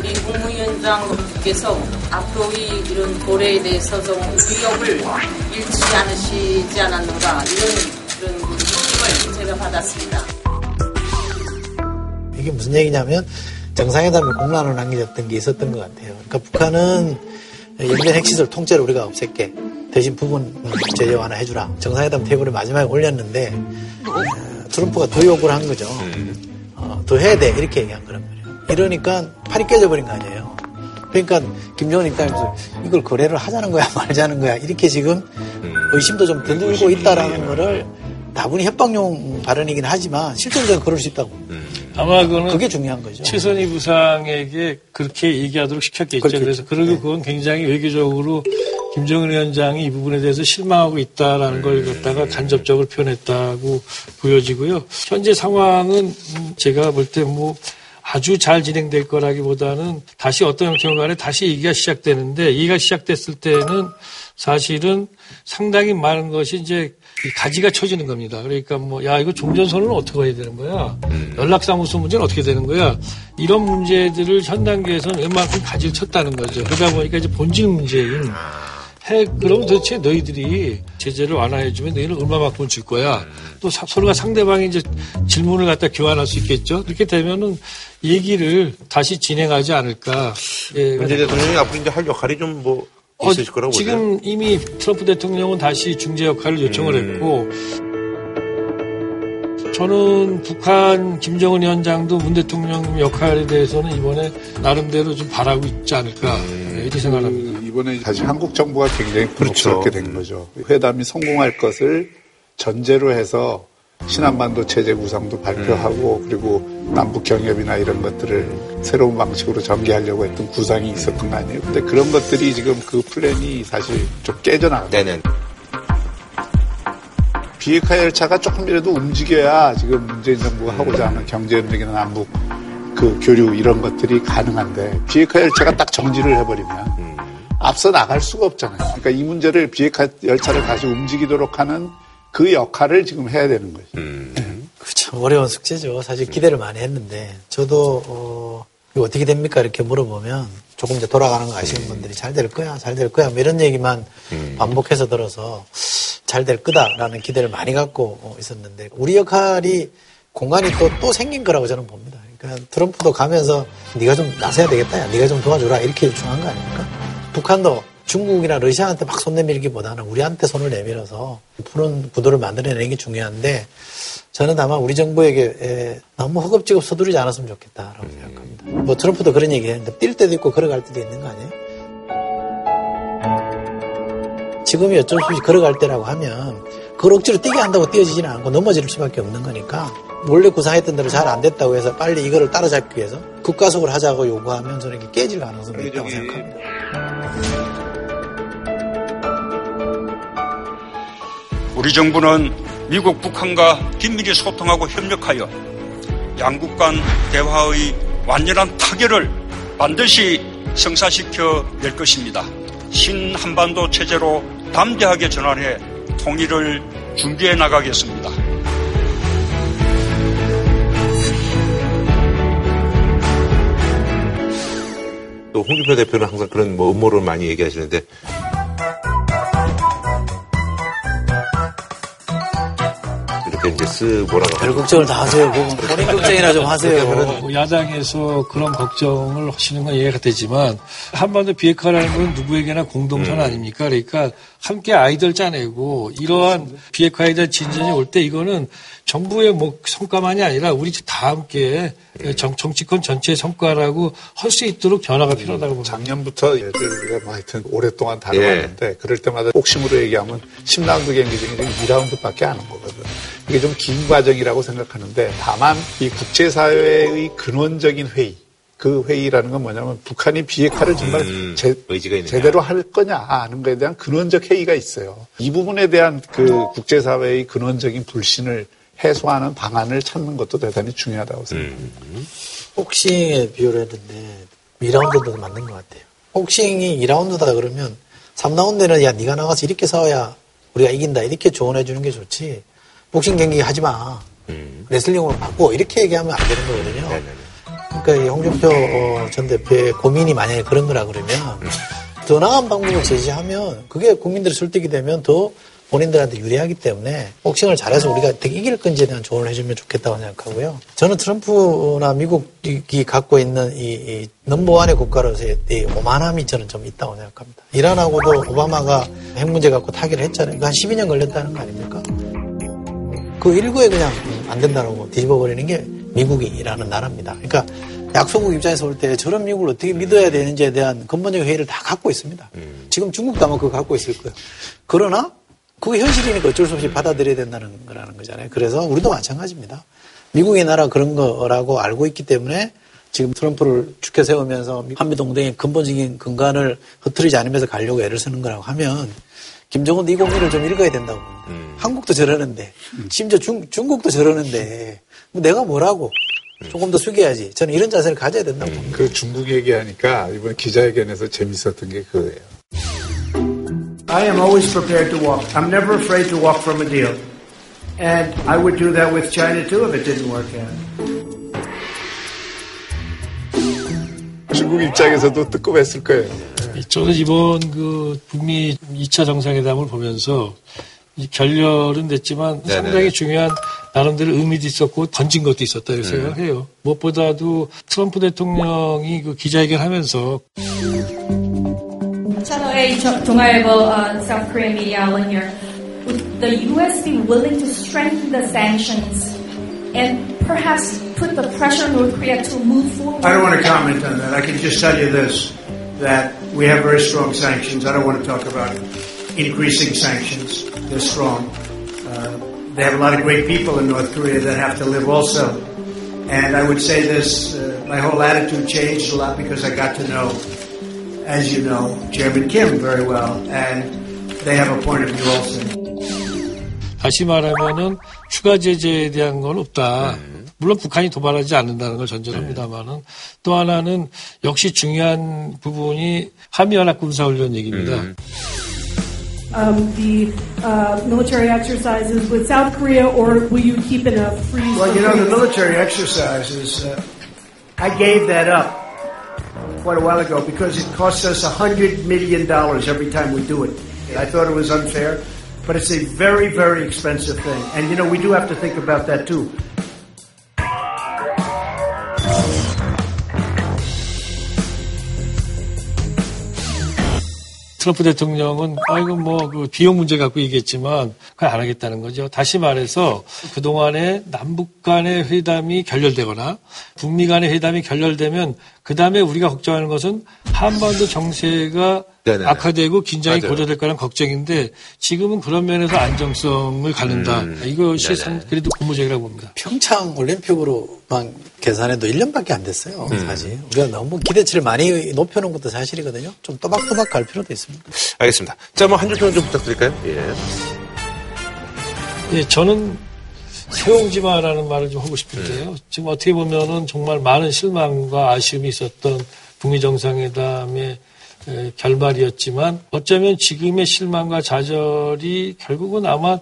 우리 국무위원장께서 앞으로의 이런 고래에 대해서 좀 위협을 잃지 않으시지 않았는가 이런 그런 느낌을 제가 받았습니다. 이게 무슨 얘기냐면 정상회담에 공란을 남겨졌던 게 있었던 것 같아요. 그러니까 북한은 연변 핵시설 통째로 우리가 없앨게 대신 부분 제재 완화 해주라. 정상회담 테이블에 마지막에 올렸는데 어, 트럼프가 더 요구를 한 거죠. 어, 더 해야 돼 이렇게 얘기한 거란 말이에요. 이러니까 팔이 깨져버린 거 아니에요. 그러니까 김정은 입장에서 이걸 거래를 하자는 거야 말자는 거야 이렇게 지금 의심도 좀 들고 있다라는 거를 다분히 협박용 발언이긴 하지만 실질적으로 그럴 수 있다고. 아마 그거는 그게 중요한 거죠. 최선희 부상에게 그렇게 얘기하도록 시켰겠죠. 그렇겠죠. 그래서 그리고 그건 굉장히 외교적으로 김정은 위원장이 이 부분에 대해서 실망하고 있다라는 걸 갖다가 간접적으로 표현했다고 보여지고요. 현재 상황은 음, 제가 볼 때 뭐 아주 잘 진행될 거라기보다는 다시 어떤 형태로 간에 다시 얘기가 시작되는데 얘기가 시작됐을 때는 사실은 상당히 많은 것이 이제 이 가지가 쳐지는 겁니다. 그러니까 뭐, 야, 이거 종전선언은 어떻게 해야 되는 거야? 연락사무소 문제는 어떻게 되는 거야? 이런 문제들을 현 단계에서는 웬만큼 가지를 쳤다는 거죠. 그러다 보니까 이제 본질 문제인 해, 그럼 도대체 너희들이 제재를 완화해주면 너희는 얼마만큼 줄 거야? 또 사- 서로가 상대방이 이제 질문을 갖다 교환할 수 있겠죠? 그렇게 되면은 얘기를 다시 진행하지 않을까. 예, 문재 대통령이 앞으로 이제 할 역할이 좀 뭐 어, 있으실 거라고 보세요. 지금 이미 트럼프 대통령은 다시 중재 역할을 요청을 음. 했고 저는 북한 김정은 위원장도 문 대통령 역할에 대해서는 이번에 나름대로 좀 바라고 있지 않을까 음. 네, 이렇게 생각합니다. 그 이번에 사실 한국 정부가 굉장히 굴욕스럽게 된 거죠. 회담이 성공할 것을 전제로 해서 신한반도 체제 구상도 발표하고 그리고 남북 경협이나 이런 것들을 새로운 방식으로 전개하려고 했던 구상이 있었던 거 아니에요. 근데 그런 것들이 지금 그 플랜이 사실 좀 깨져나가요. 네네. 비핵화 열차가 조금이라도 움직여야 지금 문재인 정부가 하고자 하는 경제 협력이나 남북 그 교류 이런 것들이 가능한데 비핵화 열차가 딱 정지를 해버리면 앞서 나갈 수가 없잖아요. 그러니까 이 문제를 비핵화 열차를 다시 움직이도록 하는 그 역할을 지금 해야 되는 거죠. 참 어려운 숙제죠. 사실 기대를 많이 했는데 저도 어, 이거 어떻게 됩니까 이렇게 물어보면 조금 이제 돌아가는 거 아시는 분들이 잘 될 거야, 잘 될 거야 뭐 이런 얘기만 반복해서 들어서 잘 될 거다라는 기대를 많이 갖고 어, 있었는데 우리 역할이 공간이 또 또 생긴 거라고 저는 봅니다. 그러니까 트럼프도 가면서 네가 좀 나서야 되겠다, 야, 네가 좀 도와줘라 이렇게 요청한 거 아닙니까? 북한도 중국이나 러시아한테 막 손 내밀기보다는 우리한테 손을 내밀어서 푸른 구도를 만들어내는 게 중요한데 저는 다만 우리 정부에게 에, 너무 허겁지겁 서두르지 않았으면 좋겠다라고 생각합니다. 뭐 트럼프도 그런 얘기 했는데 뛸 때도 있고 걸어갈 때도 있는 거 아니에요? 지금이 어쩔 수 없이 걸어갈 때라고 하면 그걸 억지로 뛰게 한다고 뛰어지지는 않고 넘어질 수밖에 없는 거니까 원래 구상했던 대로 잘 안 됐다고 해서 빨리 이거를 따라잡기 위해서 국가속을 하자고 요구하면 저는 이게 깨질 가능성이 있다고 생각합니다. 우리 정부는 미국, 북한과 긴밀히 소통하고 협력하여 양국 간 대화의 완전한 타결을 반드시 성사시켜 낼 것입니다. 신한반도 체제로 담대하게 전환해 통일을 준비해 나가겠습니다. 또 홍준표 대표는 항상 그런 뭐 음모를 많이 얘기하시는데 이제 쓱 뭐라고 별 걱정을 다 하세요. 그건 본인 걱정이나 좀 하세요. 뭐 야당에서 그런 걱정을 하시는 건 이해가 되지만 한반도 비핵화라는 건 누구에게나 공동선 아닙니까? 그러니까 함께 아이들 짜내고 이러한 비핵화에 대한 진전이 올 때 이거는 정부의 뭐 성과만이 아니라 우리 다 함께 정, 정치권 전체의 성과라고 할 수 있도록 변화가 필요하다고 봅니다. 작년부터 우리가 뭐 하여튼 오랫동안 다뤄봤는데 그럴 때마다 옥심으로 얘기하면 10라운드 경기 중에 2라운드밖에 안한 거거든. 이게 좀 긴 과정이라고 생각하는데 다만 이 국제사회의 근원적인 회의 그 회의라는 건 뭐냐면 북한이 비핵화를 정말 제, 의지가 있느냐. 제대로 할 거냐 하는 거에 대한 근원적 회의가 있어요. 이 부분에 대한 그 국제사회의 근원적인 불신을 해소하는 방안을 찾는 것도 대단히 중요하다고 생각합니다. 복싱에 비유를 했는데 2라운드도 맞는 것 같아요. 복싱이 2라운드다 그러면 3라운드는 야 네가 나가서 이렇게 싸워야 우리가 이긴다 이렇게 조언해 주는 게 좋지. 복싱 경기 하지 마. 레슬링으로 바꿔 이렇게 얘기하면 안 되는 거거든요. 그러니까 이 홍준표 어, 전 대표의 고민이 만약에 그런 거라 그러면 더 나은 방법을 제시하면 그게 국민들이 설득이 되면 더 본인들한테 유리하기 때문에 복싱을 잘해서 우리가 어떻게 이길 건지에 대한 조언을 해주면 좋겠다고 생각하고요. 저는 트럼프나 미국이 갖고 있는 이, 이 넘버원의 국가로서의 이 오만함이 저는 좀 있다고 생각합니다. 이란하고도 오바마가 핵 문제 갖고 타결을 했잖아요. 한 12년 걸렸다는 거 아닙니까? 그 일구에 그냥 안 된다고 뒤집어버리는 게 미국이라는 나라입니다. 그러니까 약소국 입장에서 볼 때 저런 미국을 어떻게 믿어야 되는지에 대한 근본적인 회의를 다 갖고 있습니다. 지금 중국도 아마 그거 갖고 있을 거예요. 그러나 그게 현실이니까 어쩔 수 없이 받아들여야 된다는 거라는 거잖아요. 그래서 우리도 마찬가지입니다. 미국의 나라 그런 거라고 알고 있기 때문에 지금 트럼프를 죽여 세우면서 한미 동맹의 근본적인 근간을 흐트리지 않으면서 가려고 애를 쓰는 거라고 하면 김정은 이 고민을 좀 읽어야 된다고 봅니다. 한국도 저러는데 심지어 중, 중국도 저러는데 뭐 내가 뭐라고 조금 더 숙여야지. 저는 이런 자세를 가져야 된다고 봅니다. 그 중국 얘기하니까 이번 기자회견에서 재밌었던 게 그거예요. I am always prepared to walk. I'm never afraid to walk from a deal. And I would do that with China too if it didn't work out. 중국 입장에서도 뜨끔했을 거예요. 저는 이번 그 북미 2차 정상회담을 보면서 이 결렬은 됐지만 네네. 상당히 중요한 나름대로 의미도 있었고 던진 것도 있었다 이렇게 생각해요. 무엇보다도 트럼프 대통령이 그 기자회견 하면서 Channel A 저- 동아일보 uh, South Korean media outlet here. Would the U.S. be willing to strengthen the sanctions and perhaps put the pressure on North Korea to move forward? I don't want to comment on that. I can just tell you this, that we have very strong sanctions. I don't want to talk about increasing sanctions. They're strong. Uh, they have a lot of great people in North Korea that have to live also. And I would say this, uh, my whole attitude changed a lot because I got to know, as you know, Chairman Kim very well. And they have a point of view also. 다시 말하면은 추가 제재에 대한 건 없다. 물론 북한이 도발하지 않는다는 걸 전제합니다만은 또 하나는 역시 중요한 부분이 한미연합 군사훈련 얘기입니다. Um, the uh, military exercises with South Korea, or will you keep it a freeze? Well, you know, the military exercises, uh, I gave that up quite a while ago because it costs us $100 million every time we do it. I thought it was unfair, but it's a very, very expensive thing. And, you know, we do have to think about that too. 트럼프 대통령은 아이고 뭐그 비용 문제 갖고 얘기했지만 그걸 안 하겠다는 거죠. 다시 말해서 그동안에 남북 간의 회담이 결렬되거나 북미 간의 회담이 결렬되면 그다음에 우리가 걱정하는 것은 한반도 정세가 네네네. 악화되고 긴장이 맞아요. 고조될 거라는 걱정인데 지금은 그런 면에서 안정성을 갖는다. 음. 이것이. 상- 그래도 고무적이라고 봅니다. 평창 올림픽으로만 계산해도 1년밖에 안 됐어요. 음. 사실. 우리가 너무 기대치를 많이 높여놓은 것도 사실이거든요. 좀 또박또박 갈 필요도 있습니다. 알겠습니다. 자, 뭐 한줄 평좀 부탁드릴까요? 예. 예, 저는 세옹지마라는 말을 좀 하고 싶은데요. 지금 어떻게 보면은 정말 많은 실망과 아쉬움이 있었던 북미 정상회담의 에, 결말이었지만 어쩌면 지금의 실망과 좌절이 결국은 아마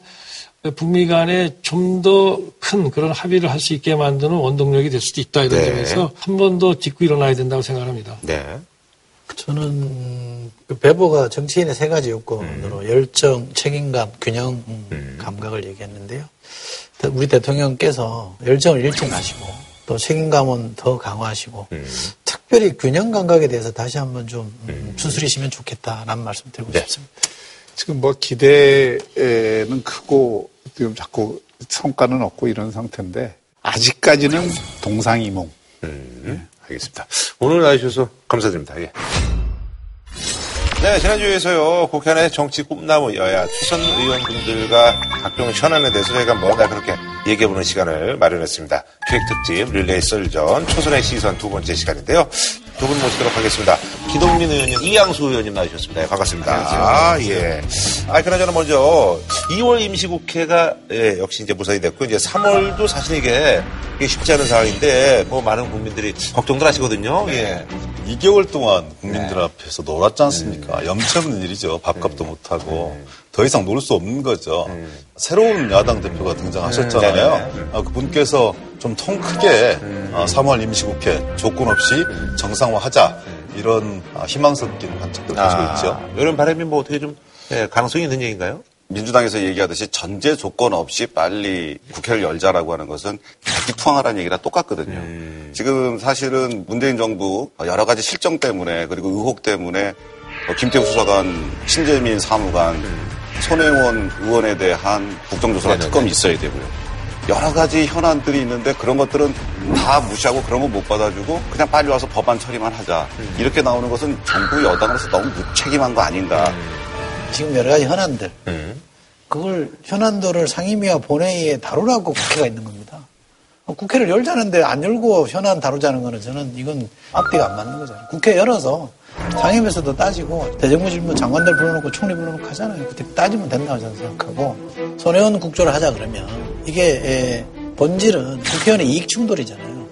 북미 간에 좀 더 큰 그런 합의를 할 수 있게 만드는 원동력이 될 수도 있다 이런 네. 점에서 한 번더 딛고 일어나야 된다고 생각합니다. 네. 저는 음, 그 배보가 정치인의 세 가지 요건으로 열정, 책임감, 균형 음, 감각을 얘기했는데요. 대- 우리 대통령께서 열정을 일정하시고 또 책임감은 더 강화하시고 특별히 균형 감각에 대해서 다시 한번 좀 음, 추스리시면 좋겠다라는 말씀 드리고 싶습니다. 지금 뭐 기대는 크고 지금 자꾸 성과는 없고 이런 상태인데 아직까지는 동상이몽. 음, 알겠습니다. 오늘 나와주셔서 감사드립니다. 예. 네, 지난주에서요, 국회 내 정치 꿈나무 여야 초선 의원분들과 각종 현안에 대해서 저희가 뭐다 그렇게 얘기해보는 시간을 마련했습니다. 기획특집 릴레이 썰전 초선의 시선 두 번째 시간인데요. 두 분 모시도록 하겠습니다. 기동민 의원님, 이양수 의원님 나오셨습니다. 예, 반갑습니다. 아, 예. 아, 그나저나 먼저 2월 임시국회가 예, 역시 이제 무산이 됐고 이제 3월도 사실 이게, 이게 쉽지 않은 상황인데 뭐 많은 국민들이 걱정들 하시거든요. 예. 2개월 동안 국민들 앞에서 놀았지 않습니까? 염치 없는 일이죠. 밥값도 못하고. 더 이상 놀 수 없는 거죠. 새로운 야당 대표가 등장하셨잖아요. 아, 그분께서 좀 통 크게 아, 3월 임시국회 조건 없이 정상화하자. 이런 아, 희망 섞인 관측을 가지고 있죠. 이런 바람이 뭐 어떻게 좀 예, 가능성이 있는 얘기인가요? 민주당에서 얘기하듯이 전제 조건 없이 빨리 국회를 열자라고 하는 것은 대기투항하라는 얘기랑 똑같거든요. 지금 사실은 문재인 정부 여러 가지 실정 때문에 그리고 의혹 때문에 어, 김태우 수사관, 신재민 사무관, 손혜원 의원에 대한 국정조사가 특검이 있어야 되고요. 여러 가지 현안들이 있는데 그런 것들은 다 무시하고 그런 거 못 받아주고 그냥 빨리 와서 법안 처리만 하자. 이렇게 나오는 것은 정부 여당으로서 너무 무책임한 거 아닌가. 지금 여러 가지 현안들 그걸 현안들을 상임위와 본회의에 다루라고 국회가 있는 겁니다. 국회를 열자는데 안 열고 현안 다루자는 거는 저는 이건 앞뒤가 안 맞는 거잖아요. 국회 열어서 상임에서도 따지고 대정부 질문 장관들 불러놓고 총리 불러놓고 하잖아요. 그때 따지면 된다고 저는 생각하고 손혜원 국조를 하자 그러면 이게 에, 본질은 국회의원의 이익 충돌이잖아요.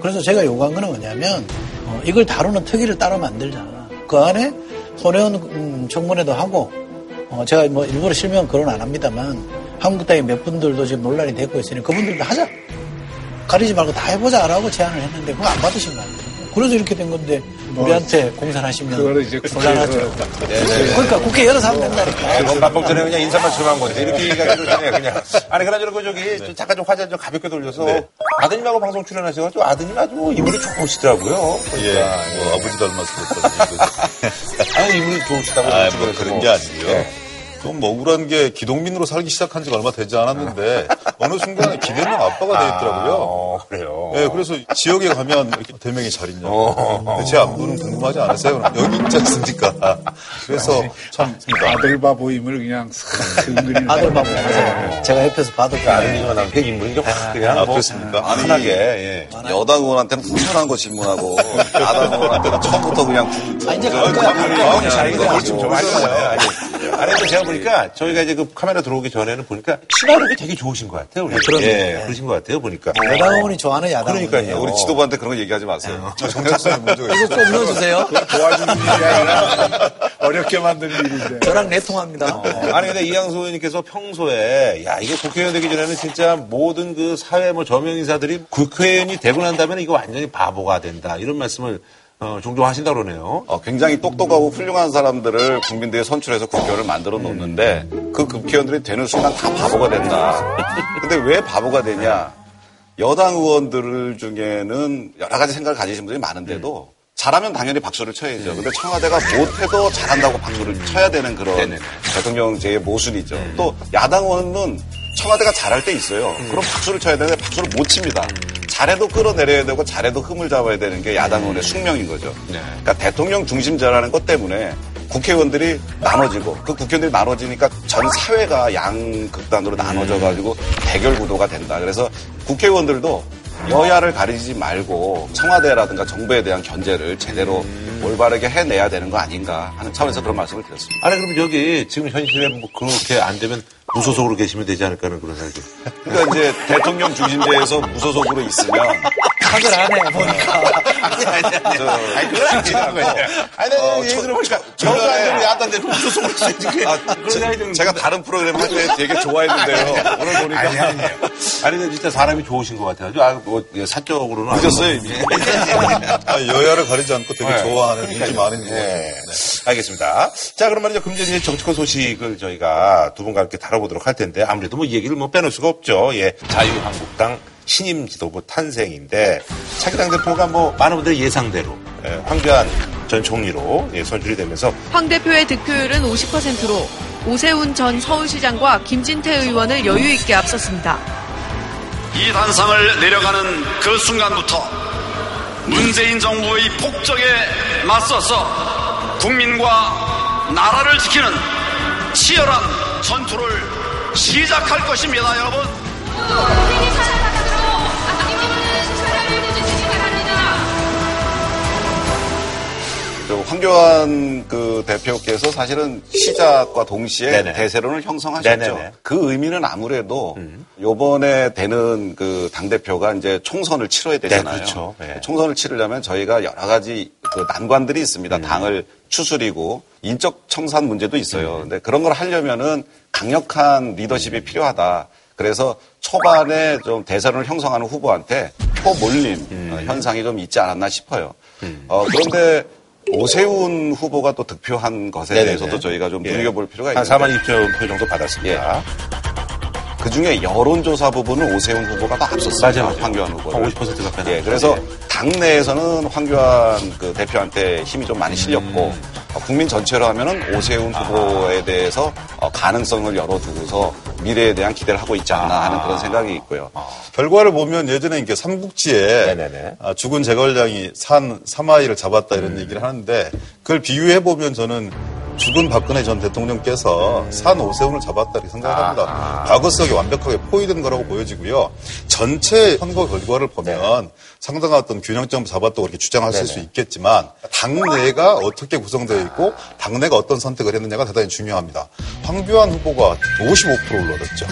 그래서 제가 요구한 거는 뭐냐면 어, 이걸 다루는 특위를 따로 만들자. 그 안에 손혜원 음, 청문회도 하고 어, 제가 뭐 일부러 실명 거론 안 합니다만 한국당의 몇 분들도 지금 논란이 되고 있으니 그분들도 하자. 가리지 말고 다 해보자라고 제안을 했는데 그거 안 받으신 거 아니에요. 그래서 이렇게 된 건데 우리한테 공산하시면 그거를 이제 곤란하죠. 네, 네. 그러니까 국회 열어서 하면 된다니까. 네, 밥먹 전에 그냥 인사만 처럼한 건데 이렇게 얘기하기도 전에 그냥 아니 그나저나 그 저기 좀 잠깐 좀 화제 좀 가볍게 돌려서 아드님하고 방송 출연하셔가지고 아드님 아주 뭐 인물이 좋으시더라고요. 예, 뭐 아버지 닮았었거든요. 아니 인물이 좋으시다고 아, 뭐 지금 그런 뭐. 게 아니고요. 네. 좀뭐 억울한 게 기동민으로 살기 시작한 지가 얼마 되지 않았는데 어느 순간에 기대는 아빠가 돼 있더라고요. 어, 그래요. 네, 그래서 지역에 가면 이렇게 대명이 잘 있냐고. 근데 제 안부는 궁금하지 않으세요? 그럼 여기 있지 않습니까? 그래서 참 아들 바 보임을 그냥 싹 은근히 아들 바보 맞아요. 제가 옆에서 봐도 아드님과 남편 인물이 좀 그냥 아, 뭐 그렇습니까? 아니, 편하게 예. 여당 의원한테는 불편한 거 질문하고 야당 의원한테는 처음부터 그냥 아, 이제 갈 거야. 아니, 자기가 말씀 좀 하잖아요. 아니, 아니, 근데 제가 보니까 저희가 이제 그 카메라 들어오기 전에는 보니까 친화력이 되게 좋으신 것 같아요. 우리. 그럼요. 예, 그러신 것 같아요. 보니까. 여당 의원이 좋아하는 야당 그러니까요. 우리 지도부한테 그런 거 얘기하지 마세요. 정체성에 문제가 이거 좀 넣어주세요. 도와주는 일이 아니라 어렵게 만드는 일인데. 저랑 내통합니다. 아니 근데 이양수 의원님께서 평소에 야 이게 국회의원 되기 전에는 진짜 모든 그 사회 뭐 저명 인사들이 국회의원이 되고 난 다음에는 이거 완전히 바보가 된다 이런 말씀을 어, 종종 하신다 그러네요. 어, 굉장히 똑똑하고 훌륭한 사람들을 국민들이 선출해서 국회의원을 만들어 놓는데 그 국회의원들이 되는 순간 다 바보가 된다. 근데 왜 바보가 되냐? 여당 의원들 중에는 여러 가지 생각을 가지신 분들이 많은데도 잘하면 당연히 박수를 쳐야죠. 근데 청와대가 못해도 잘한다고 박수를 쳐야 되는 그런 대통령제의 모순이죠. 또 야당 의원은 청와대가 잘할 때 있어요. 그럼 박수를 쳐야 되는데 박수를 못 칩니다. 잘해도 끌어내려야 되고 잘해도 흠을 잡아야 되는 게 야당 의원의 숙명인 거죠. 그러니까 대통령 중심제라는 것 때문에 국회의원들이 나눠지고 그 국회의원들이 나눠지니까 전 사회가 양극단으로 나눠져 가지고 대결 구도가 된다. 그래서 국회의원들도 여야를 가리지 말고 청와대라든가 정부에 대한 견제를 제대로 올바르게 해내야 되는 거 아닌가 하는 차원에서 그런 말씀을 드렸습니다. 아니 그럼 여기 지금 현실에 뭐 그렇게 안 되면 무소속으로 계시면 되지 않을까 하는 그런 생각이. 그러니까 이제 대통령 중심제에서 무소속으로 있으면 파괴를 하네, 보니까. 아니, 아니, 아니. 아니, 그건 아니지. 아니, 내가 얘기 들어보니까 정가들이 야단 대표 소송을 치지. 아, 제- 제가 다른 프로그램 할 때 되게 좋아했는데요. 오늘 보니까. 아니, 아니에요. 아니, 근데 진짜 사람이 좋으신 것 같아요. 아, 뭐, 예, 사적으로는. 늦었어요, 이미. 아, 여야를 가리지 않고 되게 네. 좋아하는 분이 많은 것 같아요. 네. 알겠습니다. 자, 그럼 말이죠. 금전 이제 정치권 소식을 저희가 두 분과 함께 다뤄보도록 할 텐데 아무래도 뭐이 얘기를 뭐 빼놓을 수가 없죠. 예. 자유한국당 신임 지도부 탄생인데 차기 당 대표가 뭐 많은 분들의 예상대로 예, 황교안 전 총리로 예, 선출이 되면서 황 대표의 득표율은 50%로 오세훈 전 서울시장과 김진태 의원을 여유 있게 앞섰습니다. 이 단상을 내려가는 그 순간부터 문재인 정부의 폭정에 맞서서 국민과 나라를 지키는 치열한 전투를 시작할 것입니다, 여러분. 저 황교안 그 대표께서 사실은 시작과 동시에 네네. 대세론을 형성하셨죠. 네네네. 음. 그 의미는 아무래도 요번에 되는 그 당대표가 이제 총선을 치러야 되잖아요. 네, 그렇죠. 네. 총선을 치르려면 저희가 여러 가지 그 난관들이 있습니다. 음. 당을 추스리고 인적 청산 문제도 있어요. 음. 근데 그런 걸 하려면은 강력한 리더십이 필요하다. 그래서 초반에 좀 대세론을 형성하는 후보한테 표 몰림 음. 어, 현상이 좀 있지 않았나 싶어요. 어, 그런데 오세훈 후보가 또 득표한 것에 네네네. 대해서도 저희가 좀 예. 눈여겨볼 필요가 한 있는데 4만 2천 표 정도 받았습니다. 그 중에 여론조사 부분은 오세훈 후보가 더 앞섰습니다. 맞아요, 맞아요. 황교안 후보. 한50% 가까이 예. 그래서 예. 당내에서는 황교안 그 대표한테 힘이 좀 많이 실렸고 음. 어, 국민 전체로 하면은 오세훈 후보에 대해서 어, 가능성을 열어두고서 미래에 대한 기대를 하고 있지 않나 하는 그런 생각이 있고요. 결과를 보면 예전에 이게 삼국지에 아, 죽은 제걸량이 산 사마이를 잡았다 이런 얘기를 하는데 그걸 비유해 보면 저는 죽은 박근혜 전 대통령께서 산 오세훈을 잡았다 이렇게 생각합니다. 과거 속에 완벽하게 포위된 거라고 보여지고요. 전체 선거 결과를 보면 상당한 어떤 균형점을 잡았다고 그렇게 주장하실 수 있겠지만 당내가 어떻게 구성되어 있고 당내가 어떤 선택을 했느냐가 대단히 중요합니다. 황교안 후보가 55%를 얻었죠.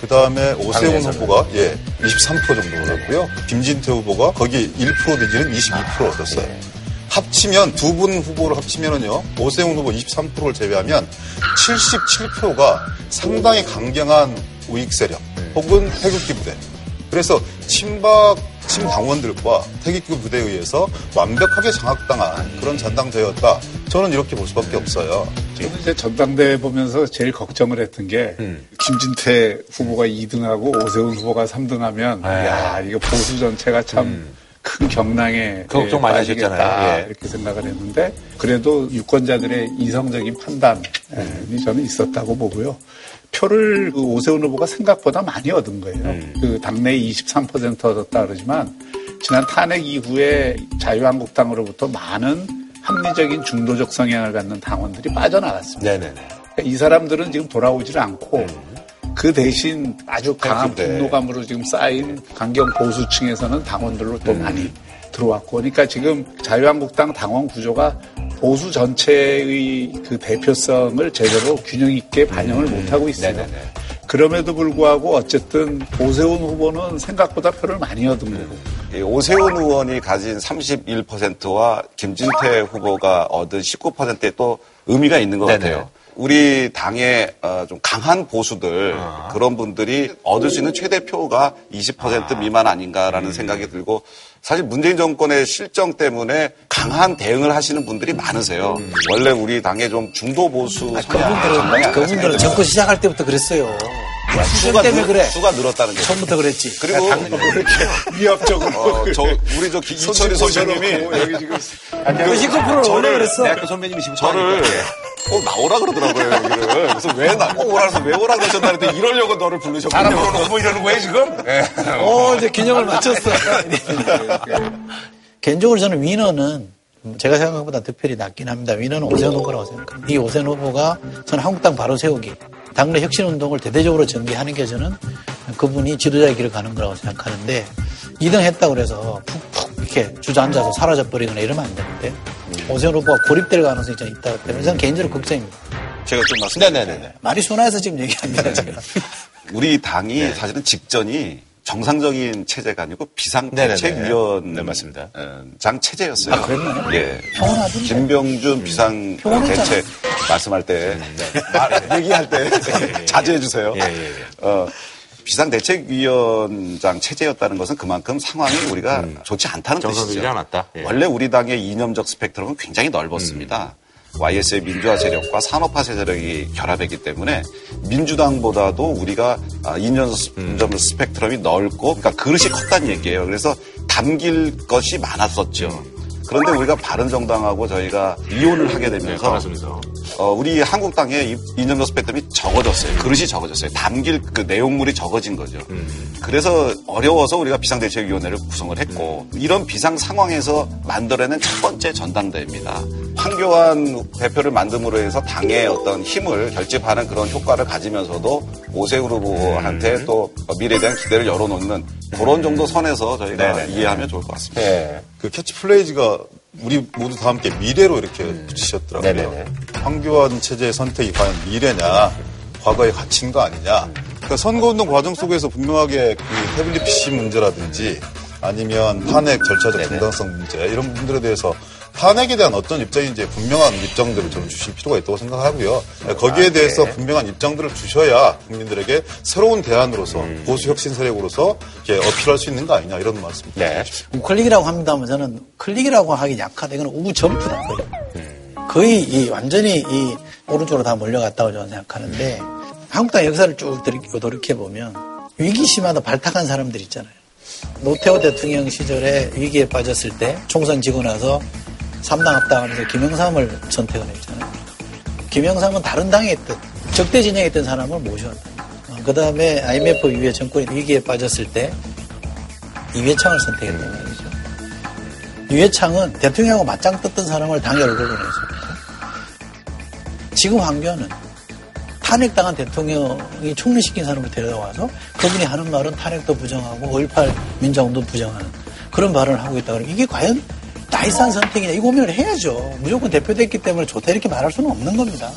그 다음에 오세훈. 후보가 예, 23% 정도 얻었고요. 김진태 후보가 거기 1% 내지는 22% 얻었어요. 합치면 두 분 후보를 합치면은요 오세훈 후보 23%를 제외하면 77표가 상당히 강경한 우익 세력 혹은 태극기 부대. 그래서 친박 친당원들과 태극기 부대에 의해서 완벽하게 장악당한 그런 전당대회였다. 저는 이렇게 볼 수밖에 없어요. 저는 이제 전당대회 보면서 제일 걱정을 했던 게 김진태 후보가 2등하고 오세훈 후보가 3등하면 야 이거 보수 전체가 참 큰 경랑에 그 걱정 많이 하셨잖아요. 예. 이렇게 생각을 했는데 그래도 유권자들의 이성적인 판단이 저는 있었다고 보고요. 표를 그 오세훈 후보가 생각보다 많이 얻은 거예요. 그 당내에 23% 얻었다 그러지만 지난 탄핵 이후에 자유한국당으로부터 많은 합리적인 중도적 성향을 갖는 당원들이 빠져나갔습니다. 네네네. 이 사람들은 지금 돌아오질 않고 그 대신 아주 강한 네. 분노감으로 지금 쌓인 강경 보수층에서는 당원들로 또 많이 들어왔고 그러니까 지금 자유한국당 당원 구조가 보수 전체의 그 대표성을 제대로 균형 있게 반영을 못하고 있어요. 그럼에도 불구하고 어쨌든 오세훈 후보는 생각보다 표를 많이 얻은 거고 이 오세훈 의원이 가진 31%와 김진태 후보가 얻은 19%에 또 의미가 있는 것 네네. 같아요. 우리 당의 어, 좀 강한 보수들 아. 그런 분들이 얻을 수 있는 최대 표가 20% 미만 아닌가라는 음. 생각이 들고 사실 문재인 정권의 실정 때문에 강한 대응을 하시는 분들이 많으세요. 음. 원래 우리 당의 좀 중도 보수 상당히 그분들은, 안 그분들은. 정권 시작할 때부터 그랬어요. 수가 때문에 늘- 그래. 수가 늘었다는 게 처음부터 그랬지. 그리고 위협적으로 어, 저 우리 저 기- 이철희 선생님이 여기 지금 그 19%를 원래 그랬어. 대학교 선배님이시고 저를 꼭 나오라 그러더라고요, 여기를. 그래서 왜 나, 꼭 오라 그래서 왜 오라 했더니 이러려고 너를 부르셨군요. 사람 불러놓고 이러는 거예요, 지금? 예. 어, 이제 균형을 맞췄어. 개인적으로 저는 위너는 제가 생각한 것보다 득표율이 낮긴 합니다. 위너는 오세훈 후보라고 생각합니다. 이 오세훈 후보가 저는 한국당 바로 세우기, 당내 혁신 운동을 대대적으로 전개하는 게 저는 그분이 지도자의 길을 가는 거라고 생각하는데 2등 했다고 그래서 푹푹 이렇게 주저앉아서 사라져 버리거나 이러면 안 되는데 오세훈 후보가 고립될 가능성이 좀 있다기 때문에 저는 개인적으로 걱정입니다. 제가 좀 말씀. 네네네. 말이 순화해서 지금 얘기합니다. 제가. 우리 당이 사실은 직전이 정상적인 체제가 아니고 네네네. 비상대책위원 네, 맞습니다. 장 체제였어요. 아, 그랬나요? 예. 평온하던데. 김병준 비상 대책 말씀할 때 말- 얘기할 때 자제해 주세요. 예, 예, 예. 어, 비상대책위원장 체제였다는 것은 그만큼 상황이 우리가 좋지 않다는 뜻이죠. 않았다. 예. 원래 우리 당의 이념적 스펙트럼은 굉장히 넓었습니다. YS의 민주화 세력과 산업화 세력이 결합했기 때문에 민주당보다도 우리가 아, 이념 적 스펙트럼이 넓고 그러니까 그릇이 컸다는 얘기예요. 그래서 담길 것이 많았었죠. 그런데 우리가 바른정당하고 저희가 이혼을 하게 되면서 갈라서면서. 어, 우리 한국 당의 이- 이념적 스펙트럼이 적어졌어요. 그릇이 적어졌어요. 담길 그 내용물이 적어진 거죠. 그래서 어려워서 우리가 비상대책위원회를 구성을 했고 이런 비상 상황에서 만들어낸 첫 번째 전당대회입니다. 황교안 대표를 만듦으로 해서 당의 어떤 힘을 결집하는 그런 효과를 가지면서도 오세훈 후보한테 또 미래에 대한 기대를 열어놓는 그런 정도 선에서 저희가 네네. 이해하면 좋을 것 같습니다. 그 캐치플레이즈가 우리 모두 다 함께 미래로 이렇게 붙이셨더라고요. 네네네. 황교안 체제의 선택이 과연 미래냐, 갇힌 거 아니냐. 그러니까 선거운동 과정 속에서 분명하게 그 태블릿 PC 문제라든지 아니면 탄핵 절차적 정당성 문제 이런 부분들에 대해서 탄핵에 대한 어떤 입장인지 분명한 입장들을 좀 주실 필요가 있다고 생각하고요. 거기에 대해서 분명한 입장들을 주셔야 국민들에게 새로운 대안으로서 보수 혁신 세력으로서 이렇게 어필할 수 있는 거 아니냐 이런 말씀입니다. 네. 우클릭이라고 합니다만 저는 클릭이라고 하기 약하다. 이건 우점프다. 거의. 거의 이 완전히 이 오른쪽으로 다 몰려갔다고 저는 생각하는데 한국당 역사를 쭉 돌이켜 보면 위기 시마다 발탁한 사람들 있잖아요. 노태우 대통령 시절에 위기에 빠졌을 때 총선 지고 나서 삼당 합당하면서 김영삼을 선택을 했잖아요. 김영삼은 다른 당에 있던 적대 진영에 있던 사람을 모셔왔다. 그 다음에 IMF 이후에 정권이 위기에 빠졌을 때 이회창을 선택했단 말이죠. 이회창은 대통령하고 맞짱 떴던 사람을 당에 얼굴로 내서 지금 황교안은 탄핵당한 대통령이 총리시킨 사람을 데려와서 그분이 하는 말은 탄핵도 부정하고 5.18 민주화운동 부정하는 그런 발언을 하고 있다 그러면 이게 과연 나이스한 선택이냐 이 고민을 해야죠. 무조건 대표됐기 때문에 좋다 이렇게 말할 수는 없는 겁니다.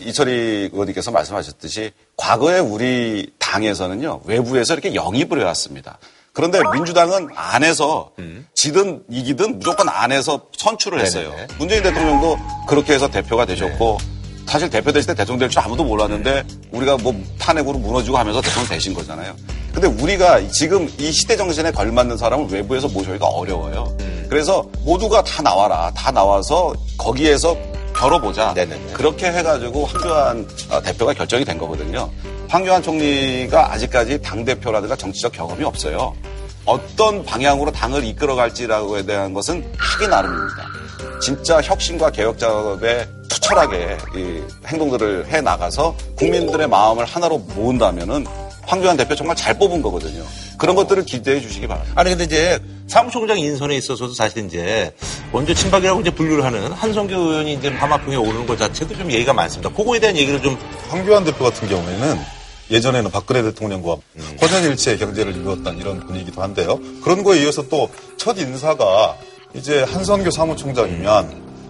이철희 의원님께서 말씀하셨듯이 과거에 우리 당에서는요 외부에서 이렇게 영입을 해왔습니다. 그런데 민주당은 안에서 지든 이기든 무조건 안에서 선출을 했어요. 네네네. 문재인 대통령도 그렇게 해서 대표가 되셨고 사실 대표 되실 때 대통령 될 줄 아무도 몰랐는데 우리가 뭐 탄핵으로 무너지고 하면서 대통령 되신 거잖아요. 근데 우리가 지금 이 시대 정신에 걸맞는 사람을 외부에서 모셔기가 어려워요. 그래서 모두가 다 나와라. 다 나와서 거기에서 겨뤄보자. 그렇게 해가지고 황교안 어, 대표가 결정이 된 거거든요. 황교안 총리가 아직까지 당대표라든가 정치적 경험이 없어요. 어떤 방향으로 당을 이끌어갈지라고에 대한 것은 하기 나름입니다. 진짜 혁신과 개혁 작업에 투철하게 이 행동들을 해 나가서 국민들의 마음을 하나로 모은다면은 황교안 대표 정말 잘 뽑은 거거든요. 그런 것들을 기대해 주시기 바랍니다. 아니 근데 이제 사무총장 인선에 있어서도 사실 이제 원조 친박이라고 이제 분류를 하는 한성규 의원이 이제 하마평에 오르는 것 자체도 좀 얘기가 많습니다. 그거에 대한 얘기를 좀 황교안 대표 같은 경우에는 예전에는 박근혜 대통령과 허전일체의 경제를 이루었던 이런 분위기도 한데요. 그런 거에 이어서 또 첫 인사가 이제 한성규 사무총장이면 아,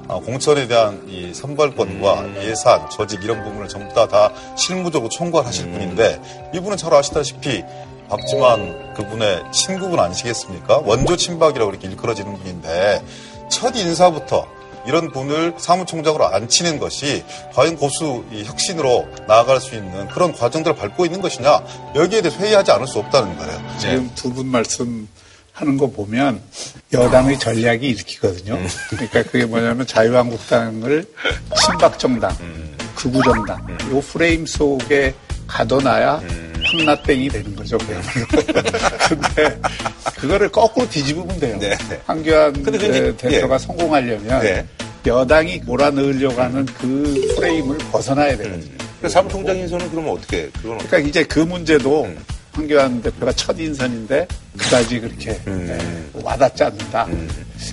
공천에 대한 이 선발권과 예산, 조직 이런 부분을 전부 다, 다 실무적으로 총괄하실 분인데 이분은 잘 아시다시피 박지만 그분의 친구분 아니시겠습니까? 원조 친박이라고 이렇게 일컬어지는 분인데 첫 인사부터 이런 분을 사무총장으로 앉히는 것이 과연 고수 이 혁신으로 나아갈 수 있는 그런 과정들을 밟고 있는 것이냐 여기에 대해서 회의하지 않을 수 없다는 거예요. 지금 두 분 말씀 하는 거 보면 여당의 전략이 읽히거든요. 그러니까 그게 뭐냐면 자유한국당을 친박정당, 극우정당, 요 프레임 속에 가둬놔야 황라땡이 되는 거죠. 그야말로. 근데 그거를 거꾸로 뒤집으면 돼요. 황교안 근데 그게 이제- 대표가 예. 성공하려면 네. 여당이 몰아넣으려고 하는 그 프레임을 벗어나야 되거든요. 그 사무총장 인선은 그러면 어떻게? 그건 그러니까 이제 그 문제도 황교안 대표가 첫 인선인데 그다지 그렇게 예, 와닿지 않는다.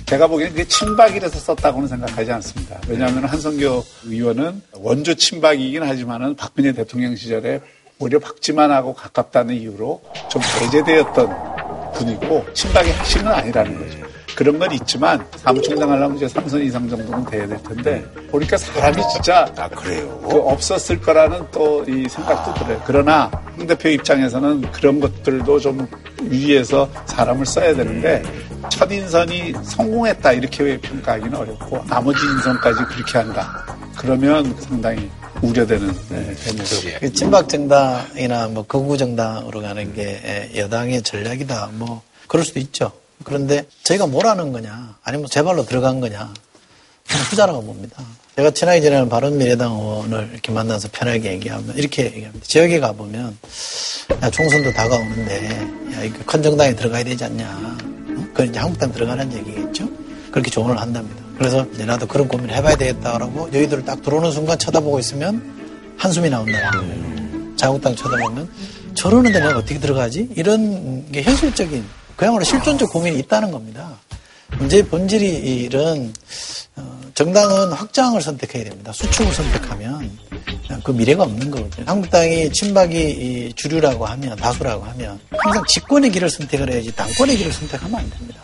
제가 보기에는 그게 친박이라서 썼다고는 생각하지 않습니다. 왜냐하면 한성교 의원은 원조 친박이긴 하지만은 박근혜 대통령 시절에 오히려 박지만하고 가깝다는 이유로 좀 배제되었던 분이고 친박의 핵심은 아니라는 거죠. 그런 건 있지만 사무총장 하려면 이제 3선 이상 정도는 돼야 될 텐데 보니까 사람이 진짜 아 그래요. 그 없었을 거라는 또 이 생각도 들어요. 그러나 황 대표 입장에서는 그런 것들도 좀 위에서 사람을 써야 되는데 첫 인선이 성공했다 이렇게 평가하기는 어렵고 나머지 인선까지 그렇게 한다. 그러면 상당히 우려되는 네, 대목이에요. 그 친박 정당이나 뭐 극우 정당으로 가는 게 여당의 전략이다. 뭐 그럴 수도 있죠. 그런데 저희가 뭐라는 거냐, 아니면 제 발로 들어간 거냐, 저는 후자라고 봅니다. 제가 친하게 지내는 바른미래당 의원을 이렇게 만나서 편하게 얘기하면 이렇게 얘기합니다. 지역에 가보면 야, 총선도 다가오는데 야, 이거 큰 정당에 들어가야 되지 않냐. 어? 그건 이제 한국당 들어가는 얘기겠죠. 그렇게 조언을 한답니다. 그래서 이제 나도 그런 고민을 해봐야 되겠다라고 여의도를 딱 들어오는 순간 쳐다보고 있으면 한숨이 나온다는 거예요. 자국당 쳐다보면 저러는데 내가 어떻게 들어가지? 이런 게 현실적인 그야말로 실존적 고민이 있다는 겁니다. 문제의 이런 어, 정당은 확장을 선택해야 됩니다. 수축을 선택하면 그 미래가 없는 거거든요. 한국당이 친박이 주류라고 하면 다수라고 하면 항상 집권의 길을 선택을 해야지 당권의 길을 선택하면 안 됩니다.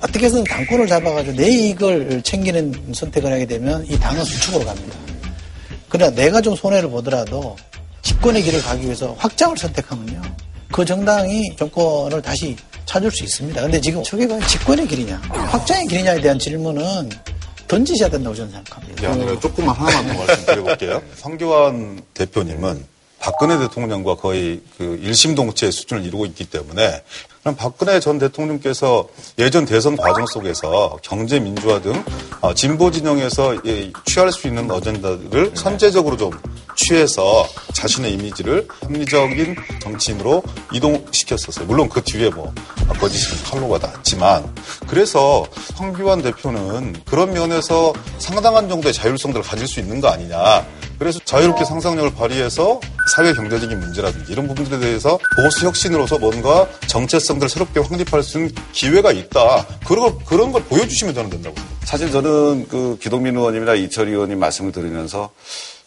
어떻게 해서든 당권을 잡아가지고 내 이익을 챙기는 선택을 하게 되면 이 당은 수축으로 갑니다. 그러나 내가 좀 손해를 보더라도 집권의 길을 가기 위해서 확장을 선택하면요. 그 정당이 정권을 다시 찾을 수 있습니다. 근데 지금 저게 가 집권의 길이냐, 확장의 길이냐에 대한 질문은 던지셔야 된다고 저는 생각합니다. 야, 네, 조금만 하나만 더 말씀드려볼게요. 황교안 대표님은 박근혜 대통령과 거의 그 일심동체 수준을 이루고 있기 때문에 그럼 박근혜 전 대통령께서 예전 대선 과정 속에서 경제 민주화 등 어, 진보 진영에서 취할 수 있는 어젠다들을 선제적으로 좀 취해서 자신의 이미지를 합리적인 정치인으로 이동시켰었어요. 물론 그 뒤에 뭐 거짓이 칼로가 닿았지만 그래서 황교안 대표는 그런 면에서 상당한 정도의 자율성들을 가질 수 있는 거 아니냐. 그래서 자유롭게 상상력을 발휘해서 사회 경제적인 문제라든지 이런 부분들에 대해서 보수 혁신으로서 뭔가 정체성들을 새롭게 확립할 수 있는 기회가 있다. 그런 걸, 그런 걸 보여주시면 저는 된다고. 사실 저는 그 기동민 의원님이나 이철 의원님 말씀을 들으면서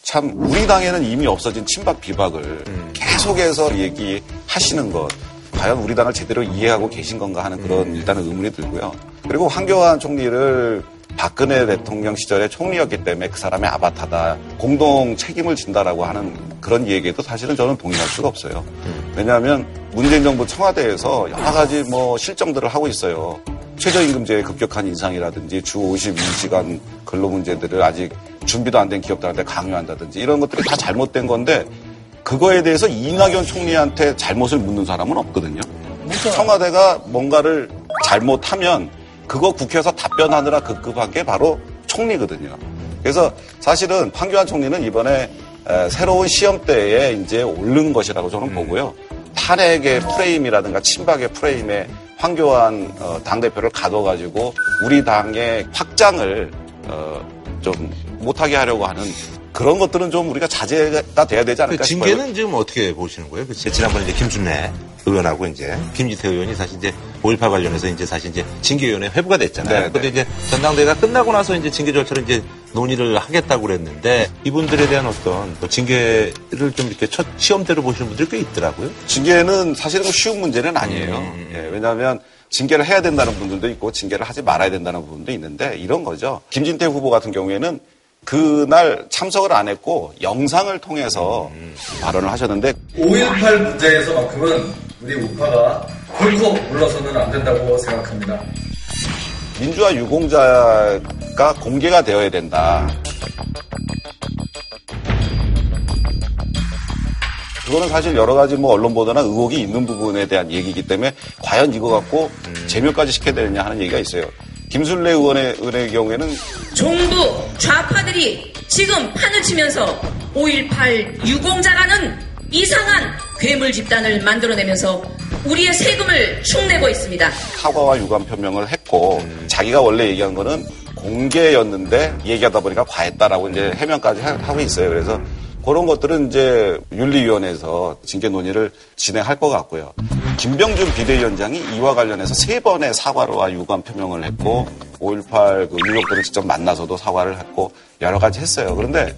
참 우리 당에는 이미 없어진 친박 비박을 계속해서 얘기하시는 것 과연 우리 당을 제대로 이해하고 계신 건가 하는 그런 일단은 의문이 들고요. 그리고 황교안 총리를 박근혜 대통령 시절에 총리였기 때문에 그 사람의 아바타다 공동 책임을 진다라고 하는 그런 얘기에도 사실은 저는 동의할 수가 없어요. 왜냐하면 문재인 정부 청와대에서 여러 가지 뭐 실정들을 하고 있어요. 최저임금제의 급격한 인상이라든지 주 52시간 근로 문제들을 아직 준비도 안 된 기업들한테 강요한다든지 이런 것들이 다 잘못된 건데 그거에 대해서 이낙연 총리한테 잘못을 묻는 사람은 없거든요. 청와대가 뭔가를 잘못하면 그거 국회에서 답변하느라 급급한 게 바로 총리거든요. 그래서 사실은 황교안 총리는 이번에 새로운 시험대에 이제 오른 것이라고 저는 보고요. 탄핵의 프레임이라든가 친박의 프레임에 황교안 어, 당대표를 가둬가지고 우리 당의 확장을 어, 좀 못하게 하려고 하는 그런 것들은 좀 우리가 자제가 돼야 되지 않을까 그 싶어요. 징계는 지금 어떻게 보시는 거예요? 그 지난번에 이제 김순례 의원하고 이제 김지태 의원이 사실 이제 5.18 관련해서 이제 사실 이제 징계위원회 회부가 됐잖아요. 네, 근데 이제 전당대회가 끝나고 나서 이제 징계 절차를 이제 논의를 하겠다고 그랬는데 이분들에 대한 어떤 뭐 징계를 좀 이렇게 첫 시험대로 보시는 분들이 꽤 있더라고요. 징계는 사실은 쉬운 문제는 아니에요. 예, 왜냐하면 징계를 해야 된다는 분들도 있고 징계를 하지 말아야 된다는 부분도 있는데 이런 거죠. 김진태 후보 같은 경우에는 그날 참석을 안 했고 영상을 통해서 발언을 하셨는데 5.18 문제에서만큼은 우리 우파가 결코 물러서는 안 된다고 생각합니다. 민주화 유공자가 공개가 되어야 된다. 그거는 사실 여러 가지 뭐 언론 보도나 의혹이 있는 부분에 대한 얘기이기 때문에 과연 이거 갖고 제명까지 시켜야 되느냐 하는 얘기가 있어요. 김순례 의원의, 의원의 경우에는 정부 좌파들이 지금 판을 치면서 5.18 유공자라는 이상한 괴물 집단을 만들어내면서 우리의 세금을 축내고 있습니다. 사과와 유감 표명을 했고 자기가 원래 얘기한 거는 공개였는데 얘기하다 보니까 과했다라고 이제 해명까지 하- 하고 있어요. 그래서 그런 것들은 이제 윤리위원회에서 징계 논의를 진행할 것 같고요. 김병준 비대위원장이 이와 관련해서 세 번의 사과와 유감 표명을 했고 5.18그 유족들을 직접 만나서도 사과를 했고 여러 가지 했어요. 그런데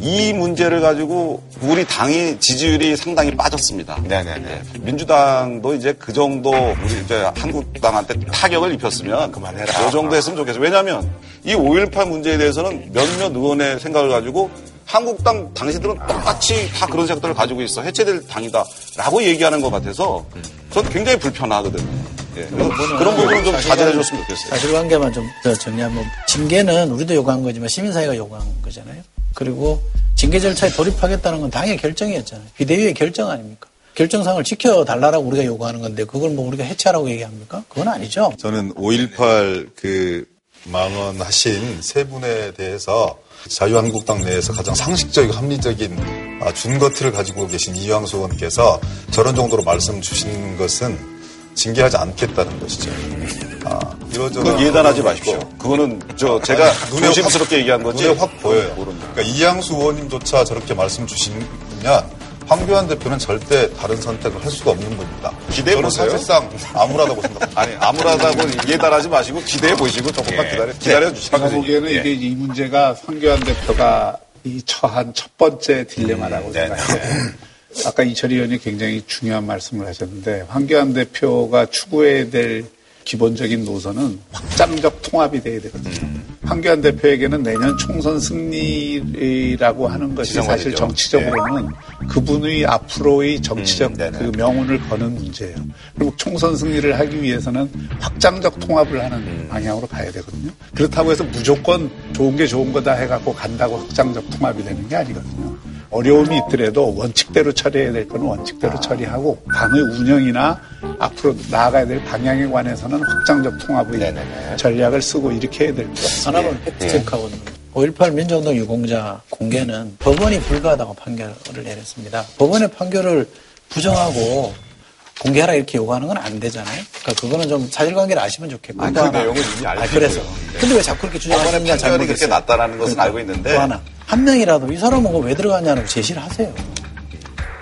이 문제를 가지고 우리 당이 지지율이 상당히 빠졌습니다. 네네네. 민주당도 이제 그 정도 우리 이제 한국당한테 타격을 입혔으면 그만해라. 그 정도 했으면 좋겠어요. 왜냐하면 이 5.18 문제에 대해서는 몇몇 의원의 생각을 가지고 한국당 당신들은 똑같이 다 그런 생각들을 가지고 있어. 해체될 당이다라고 얘기하는 것 같아서 전 굉장히 불편하거든요. 예, 그런 부분은 좀 자제해 줬으면 좋겠어요. 사실관계만 좀 더 정리하면 징계는 우리도 요구한 거지만 시민사회가 요구한 거잖아요. 그리고 징계 절차에 돌입하겠다는 건 당의 결정이었잖아요. 비대위의 결정 아닙니까? 결정상을 지켜달라고 우리가 요구하는 건데 그걸 뭐 우리가 해체하라고 얘기합니까? 그건 아니죠. 저는 5.18 그 망언하신 세 분에 대해서 자유한국당 내에서 가장 상식적이고 합리적인 아, 준거티를 가지고 계신 이황수 의원께서 저런 정도로 말씀 주신 것은 징계하지 않겠다는 것이죠. 아, 그건 예단하지 마십시오. 그거는 저 제가 눈에 조심스럽게 확- 얘기한 거지. 눈에 확 보여요. 그러니까 이양수 의원님조차 저렇게 말씀 주시면 황교안 대표는 절대 다른 선택을 할 수가 없는 분입니다. 기대해 저는 보세요. 사실상 암울하다고 생각합니다. 아니 암울하다고 예단하지 마시고 기대해 보시고 조금만 기다려 기다려 주시고 제가 보기에는 이게 이 문제가 황교안 대표가 이 처한 첫 번째 딜레마라고 생각해요. 아까 이철희 의원이 굉장히 중요한 말씀을 하셨는데 황교안 대표가 추구해야 될 기본적인 노선은 확장적 통합이 돼야 되거든요. 황교안 대표에게는 내년 총선 승리라고 하는 것이. 사실 정치적으로는 그분의 앞으로의 정치적 그 명운을 거는 문제예요. 그리고 총선 승리를 하기 위해서는 확장적 통합을 하는 방향으로 가야 되거든요. 그렇다고 해서 무조건 좋은 게 좋은 거다 해갖고 간다고 확장적 통합이 되는 게 아니거든요. 어려움이 있더라도 원칙대로 처리해야 될 거는 원칙대로 처리하고 당의 운영이나 앞으로 나아가야 될 방향에 관해서는 확장적 통합의 전략을 쓰고 이렇게 해야 됩니다. 하나만 팩트체크하고 5.18 민주운동 유공자 공개는 법원이 불가하다고 판결을 내렸습니다. 법원의 판결을 부정하고 공개하라 이렇게 요구하는 건 안 되잖아요. 그러니까 그거는 좀 사실관계를 아시면 좋겠고. 아니, 또그 하나. 내용은 이미 알고 아, 그래서. 네. 근데 왜 자꾸 이렇게 주장하시느냐 법원의 판결이 그렇게. 낮다라는 것은 그러니까. 알고 있는데 또 하나. 한 명이라도 이 사람은 왜 들어갔냐는 제시를 하세요.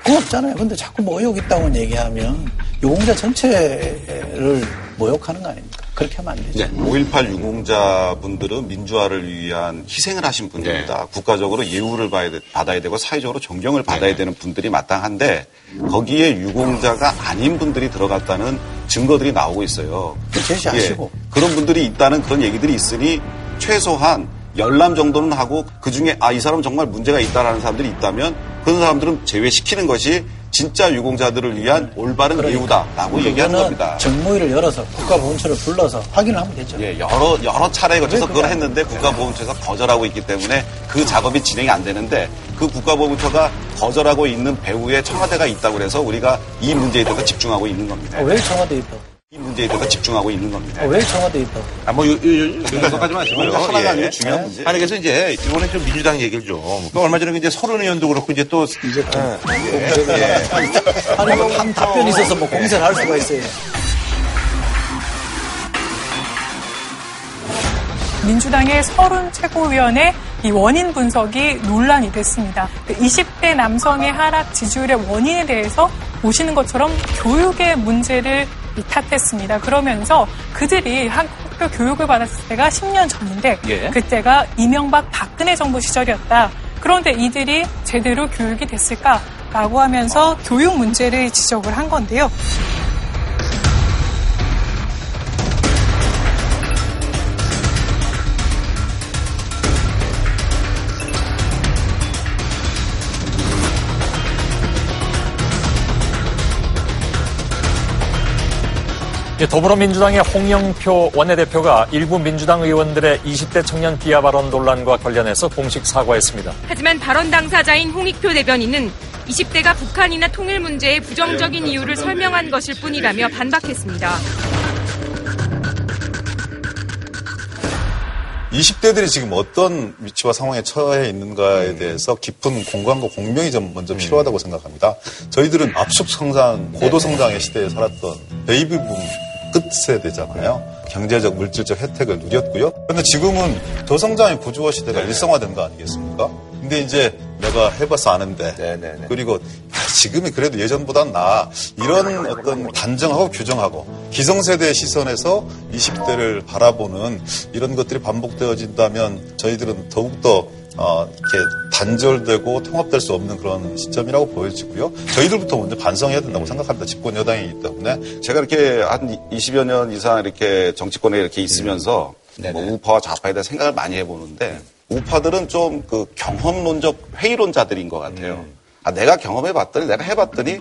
그거 없잖아요. 근데 자꾸 뭐 의혹 있다고 얘기하면 유공자 전체를 모욕하는 거 아닙니까? 그렇게 하면 안 되죠. 네, 5.18 유공자분들은 민주화를 위한 희생을 하신 분들입니다. 국가적으로 예우를 받아야 되고 사회적으로 존경을 받아야 되는 분들이 마땅한데 거기에 유공자가 아닌 분들이 들어갔다는 증거들이 나오고 있어요. 제시하시고. 예, 그런 분들이 있다는 그런 얘기들이 있으니 최소한 열람 정도는 하고 그 중에 아 이 사람 정말 문제가 있다라는 사람들이 있다면 그런 사람들은 제외시키는 것이 진짜 유공자들을 위한 올바른 예우다라고 얘기하는 겁니다. 정모의를 열어서 국가보훈처를 불러서 확인을 하면 되죠. 예, 여러 여러 차례에 거쳐서 왜 그걸 했는데 국가보훈처에서 거절하고 있기 때문에 그 작업이 진행이 안 되는데 그 국가보훈처가 거절하고 있는 배후에 청와대가 있다고 그래서 우리가 이 문제에 대해서 집중하고 있는 겁니다. 어, 왜 청와대에 있다고? 이 문제에 대해서 집중하고 있는 겁니다. 어, 왜 청와대에 있다고? 아, 뭐, 요, 요, 요, 여기까지 마시고요. 그러니까 하나가 예. 아니고 중요한 문제. 아니, 그래서 이제, 이번에 좀 민주당 얘기를 좀. 그 얼마 전에 이제 서른 의원도 그렇고, 이제 또. 이제 아니, 뭐, 한 답변이 있어서 뭐 공세를 할 수가 있어요. 민주당의 서른 최고위원의 이 원인 분석이 논란이 됐습니다. 그 20대 남성의 하락 지지율의 원인에 대해서 보시는 것처럼 교육의 문제를 이 탓했습니다. 그러면서 그들이 학교 교육을 받았을 때가 10년 전인데 예. 그때가 이명박 박근혜 정부 시절이었다. 그런데 이들이 제대로 교육이 됐을까라고 하면서 교육 문제를 지적을 한 건데요. 더불어민주당의 홍영표 원내대표가 일부 민주당 의원들의 20대 청년 비하 발언 논란과 관련해서 공식 사과했습니다. 하지만 발언 당사자인 홍익표 대변인은 20대가 북한이나 통일 문제의 부정적인 이유를 설명한 것일 뿐이라며 반박했습니다. 20대들이 지금 어떤 위치와 상황에 처해 있는가에 대해서 깊은 공감과 공명이 좀 먼저 필요하다고 생각합니다. 저희들은 압축 성장, 고도 성장의 시대에 살았던 베이비붐 끝 세대잖아요. 경제적, 물질적 혜택을 누렸고요. 그런데 지금은 저성장의 구조화 시대가 일성화된 거 아니겠습니까? 근데 이제 내가 해봐서 아는데 그리고 야, 지금이 그래도 예전보단 나아 이런 어떤 단정하고 규정하고 기성세대의 시선에서 20대를 바라보는 이런 것들이 반복되어진다면 저희들은 더욱더 어, 이렇게 단절되고 통합될 수 없는 그런 시점이라고 보여지고요. 저희들부터 먼저 반성해야 된다고 생각합니다. 집권 여당이기 때문에. 제가 이렇게 한 20여 년 이상 이렇게 정치권에 이렇게 있으면서 뭐 우파와 좌파에 대해 생각을 많이 해보는데 우파들은 좀 그 경험론적 회의론자들인 것 같아요. 아, 내가 경험해봤더니, 내가 해봤더니,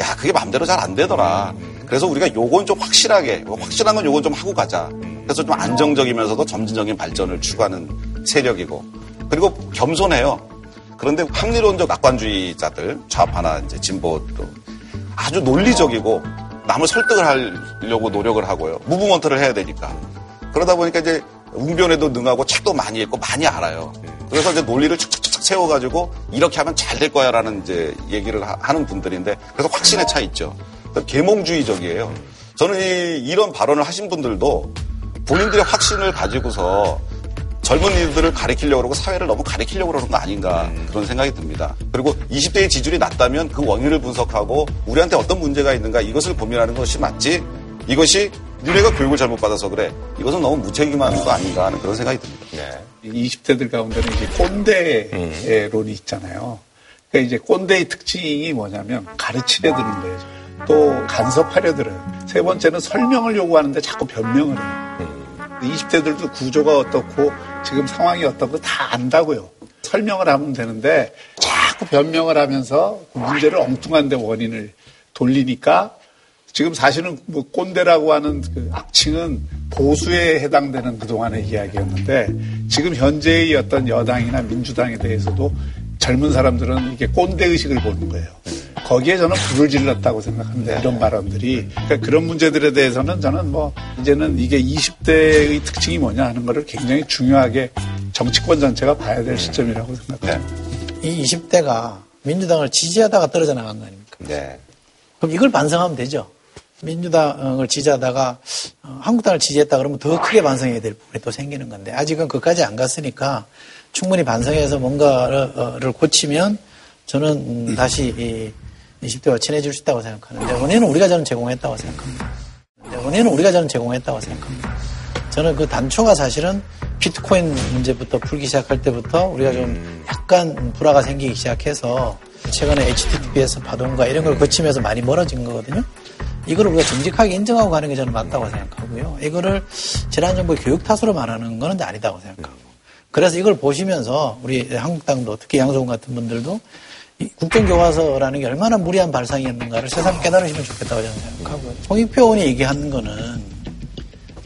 야, 그게 마음대로 잘 안 되더라. 그래서 우리가 요건 좀 확실하게, 확실한 건 요건 좀 하고 가자. 그래서 좀 안정적이면서도 점진적인 발전을 추구하는 세력이고, 그리고 겸손해요. 그런데 합리론적 낙관주의자들, 좌파나 이제 진보도 아주 논리적이고, 남을 설득을 하려고 노력을 하고요. 무브먼트를 해야 되니까. 그러다 보니까 이제 웅변에도 능하고 책도 많이 읽고 많이 알아요. 그래서 이제 논리를 착착착 세워가지고 이렇게 하면 잘 될 거야라는 이제 얘기를 하, 는 분들인데 그래서 확신에 차 있죠. 계몽주의적이에요. 저는 이, 이런 발언을 하신 분들도 본인들의 확신을 가지고서 젊은이들을 가리키려고 그러고 사회를 너무 가리키려고 그러는 거 아닌가 그런 생각이 듭니다. 그리고 20대의 지지율이 낮다면 그 원인을 분석하고 우리한테 어떤 문제가 있는가 이것을 고민하는 것이 맞지 이것이 니네가 교육을 잘못 받아서 그래. 이것은 너무 무책임한 거 아닌가 하는 그런 생각이 듭니다. 네. 20대들 가운데는 이제 꼰대론이 있잖아요. 그러니까 이제 꼰대의 특징이 뭐냐면 가르치려 드는 거예요. 또 간섭하려 들어요. 세 번째는 설명을 요구하는데 자꾸 변명을 해요. 20대들도 구조가 어떻고 지금 상황이 어떻고 다 안다고요. 설명을 하면 되는데 자꾸 변명을 하면서 그 문제를 엉뚱한 데 원인을 돌리니까 지금 사실은 뭐 꼰대라고 하는 그 악칭은 보수에 해당되는 그동안의 이야기였는데 지금 현재의 어떤 여당이나 민주당에 대해서도 젊은 사람들은 이게 꼰대 의식을 보는 거예요. 거기에 저는 불을 질렀다고 생각합니다. 이런 발언들이. 그러니까 그런 문제들에 대해서는 저는 뭐 이제는 이게 20대의 특징이 뭐냐 하는 거를 굉장히 중요하게 정치권 전체가 봐야 될 시점이라고 생각합니다. 이 20대가 민주당을 지지하다가 떨어져 나간 거 아닙니까? 네. 그럼 이걸 반성하면 되죠. 민주당을 지지하다가 어, 한국당을 지지했다 그러면 더 크게 반성해야 될 부분이 또 생기는 건데 아직은 그까지 안 갔으니까 충분히 반성해서 뭔가를 고치면 저는 음, 다시 이 20대와 친해질 수 있다고 생각하는데 원인은 우리가 저는 제공했다고 생각합니다. 원인은 우리가 저는 제공했다고 생각합니다. 저는 그 단초가 사실은 비트코인 문제부터 풀기 시작할 때부터 우리가 좀 약간 불화가 생기기 시작해서 최근에 HTTPS 파동과 이런 걸 거치면서 많이 멀어진 거거든요. 이걸 우리가 정직하게 인정하고 가는 게 저는 맞다고 생각하고요. 이거를 지난 정부의 교육 탓으로 말하는 거는 아니다고 생각하고. 그래서 이걸 보시면서 우리 한국당도 특히 양소훈 같은 분들도 국정교과서라는 게 얼마나 무리한 발상이었는가를 세상 깨달으시면 좋겠다고 저는 생각하고요. 홍익표 의원이 얘기하는 거는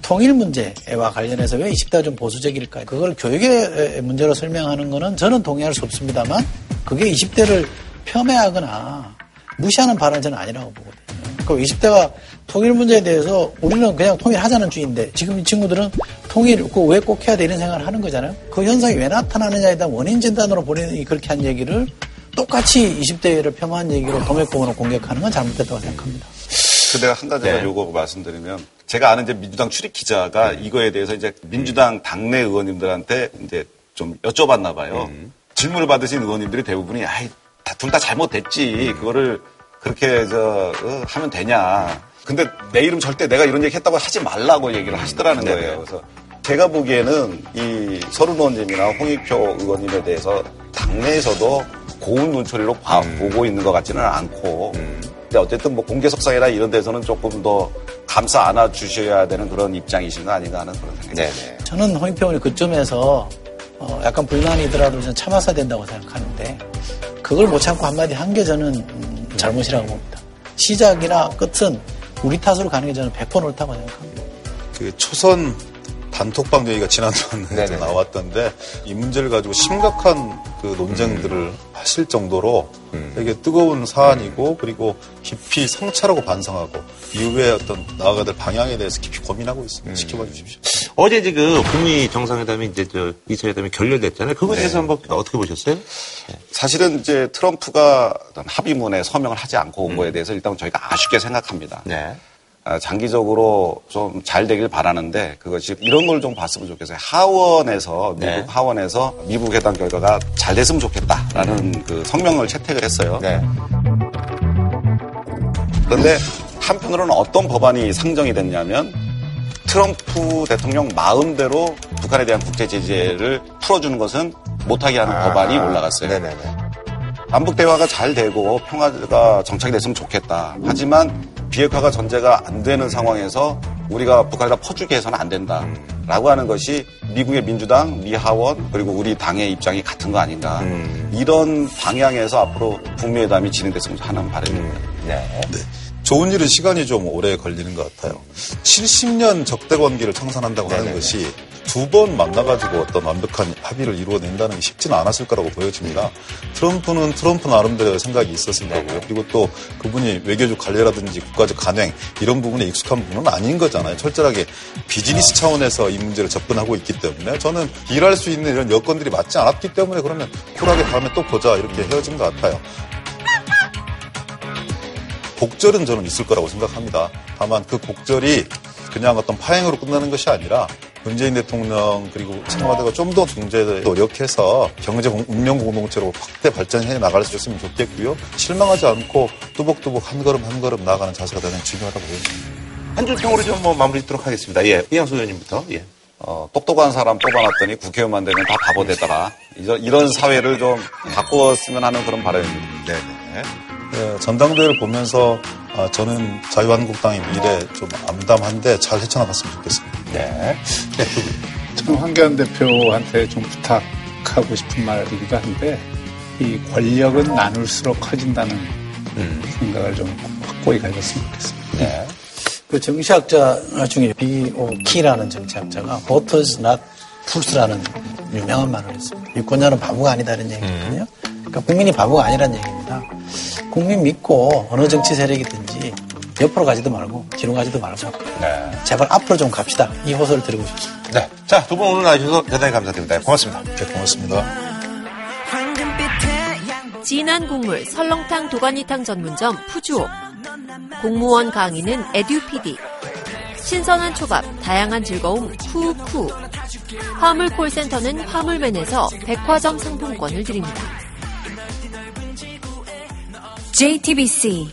통일 문제와 관련해서 왜 20대가 좀 보수적일까? 그걸 교육의 문제로 설명하는 거는 저는 동의할 수 없습니다만 그게 20대를 폄훼하거나 무시하는 발언은 저는 아니라고 보거든요. 그 20대가 통일 문제에 대해서 우리는 그냥 통일하자는 주의인데 지금 이 친구들은 통일 그왜 꼭 해야 되는 생각을 하는 거잖아요. 그 현상이 왜 나타나느냐에 대한 원인 진단으로 본인이 그렇게 한 얘기를 똑같이 20대를 폄하한 얘기로 도매공으로 공격하는 건 잘못됐다고 생각합니다. 그 내가 한 가지만 네. 요거 말씀드리면 제가 아는 이제 민주당 출입 기자가 이거에 대해서 이제 민주당 당내 의원님들한테 이제 좀 여쭤봤나 봐요. 질문을 받으신 의원님들이 대부분이 아이 둘 다 잘못됐지 그거를 그렇게 저 어, 하면 되냐. 근데 내 이름 절대 내가 이런 얘기 했다고 하지 말라고 얘기를 하시더라는 네네. 거예요. 그래서 제가 보기에는 이 서른 의원님이나 홍익표 의원님에 대해서 당내에서도 고운 눈초리로 봐- 보고 있는 것 같지는 않고 근데 어쨌든 뭐 공개석상이나 이런 데서는 조금 더 감싸 안아 주셔야 되는 그런 입장이신 거 아닌가 하는 그런 생각이 듭니다. 저는 홍익표 의원이 그점에서 어, 약간 불만이더라도 저는 참았어야 된다고 생각하는데 그걸 못 참고 한마디 한 게 저는 음, 잘못이라고 봅니다. 시작이나 끝은 우리 탓으로 가는 게 저는 100% 옳다고 생각합니다. 그 초선 단톡방 얘기가 지난주에 나왔던데 이 문제를 가지고 심각한 그 논쟁들을 하실 정도로 되게 뜨거운 사안이고 그리고 깊이 성찰하고 반성하고 이후에 어떤 나아가야 될 방향에 대해서 깊이 고민하고 있습니다. 지켜봐 주십시오. 어제 지금 북미 정상회담이 이제 저 2차 회담이 결렬됐잖아요. 그거에 네. 대해서 한번 어떻게 보셨어요? 사실은 이제 트럼프가 어떤 합의문에 서명을 하지 않고 온 거에 대해서 일단 저희가 아쉽게 생각합니다. 아, 장기적으로 좀 잘 되길 바라는데 그것이 이런 걸 좀 봤으면 좋겠어요. 하원에서 미국 네. 하원에서 미국 회담 결과가 잘 됐으면 좋겠다라는 그 성명을 채택을 했어요. 그런데 한편으로는 어떤 법안이 상정이 됐냐면 트럼프 대통령 마음대로 북한에 대한 국제 제재를 풀어주는 것은 못하게 하는 법안이 올라갔어요. 남북 대화가 잘 되고 평화가 정착이 됐으면 좋겠다. 하지만 비핵화가 전제가 안 되는 상황에서 우리가 북한에다 퍼주게 해서는 안 된다 라고 하는 것이 미국의 민주당, 미 하원 그리고 우리 당의 입장이 같은 거 아닌가 이런 방향에서 앞으로 북미 회담이 진행됐으면 하는 바람입니다. 네. 좋은 일은 시간이 좀 오래 걸리는 것 같아요. 70년 적대 관계를 청산한다고 하는 것이 두 번 만나가지고 어떤 완벽한 합의를 이루어낸다는 게 쉽지는 않았을 거라고 보여집니다. 트럼프는 트럼프 나름대로의 생각이 있었을 거고요. 그리고 또 그분이 외교적 관례라든지 국가적 간행 이런 부분에 익숙한 부분은 아닌 거잖아요. 철저하게 비즈니스 차원에서 이 문제를 접근하고 있기 때문에 저는 일할 수 있는 이런 여건들이 맞지 않았기 때문에 그러면 쿨하게 다음에 또 보자 이렇게 헤어진 것 같아요. 곡절은 저는 있을 거라고 생각합니다. 다만 그 곡절이 그냥 어떤 파행으로 끝나는 것이 아니라 문재인 대통령 그리고 청와대가 좀더 중재에 노력해서 경제 공- 운명 공동체로 확대 발전해 나갈 수 있으면 좋겠고요. 실망하지 않고 뚜벅뚜벅 한 걸음 한 걸음 나아가는 자세가 대단히 중요하다고 보여집니다. 한 줄 평으로 좀 뭐 마무리 짓도록 하겠습니다. 예, 이양수 의원님부터. 예. 어, 똑똑한 사람 뽑아놨더니 국회의원만 되면 다 바보 되더라. 이런, 이런 사회를 좀 바꾸었으면 하는 그런 바람입니다. 네, 네, 전당대회를 보면서 아, 저는 자유한국당의 미래 좀 암담한데 잘 헤쳐나갔으면 좋겠습니다. 네. 저는 황교안 대표한테 좀 부탁하고 싶은 말이기도 한데 이 권력은 나눌수록 커진다는 생각을 좀 확고히 가졌으면 좋겠습니다. 네. 그 정치학자 중에 비오키라는 정치학자가 voters not fools라는 유명한 말을 했습니다. 유권자는 바보가 아니다 이런 얘기거든요. 그러니까 국민이 바보가 아니라는 얘기입니다. 국민 믿고 어느 정치 세력이든지 옆으로 가지도 말고 뒤로 가지도 말고 제발 앞으로 좀 갑시다. 이 호소를 드리고 싶습니다. 네. 자, 두 분 오늘 나와주셔서 대단히 감사드립니다. 고맙습니다. 네, 고맙습니다. 진한 국물 설렁탕 도가니탕 전문점 푸주옥 공무원 강의는 에듀피디 신선한 초밥 다양한 즐거움 쿠쿠 화물 콜센터는 화물맨에서 백화점 상품권을 드립니다. JTBC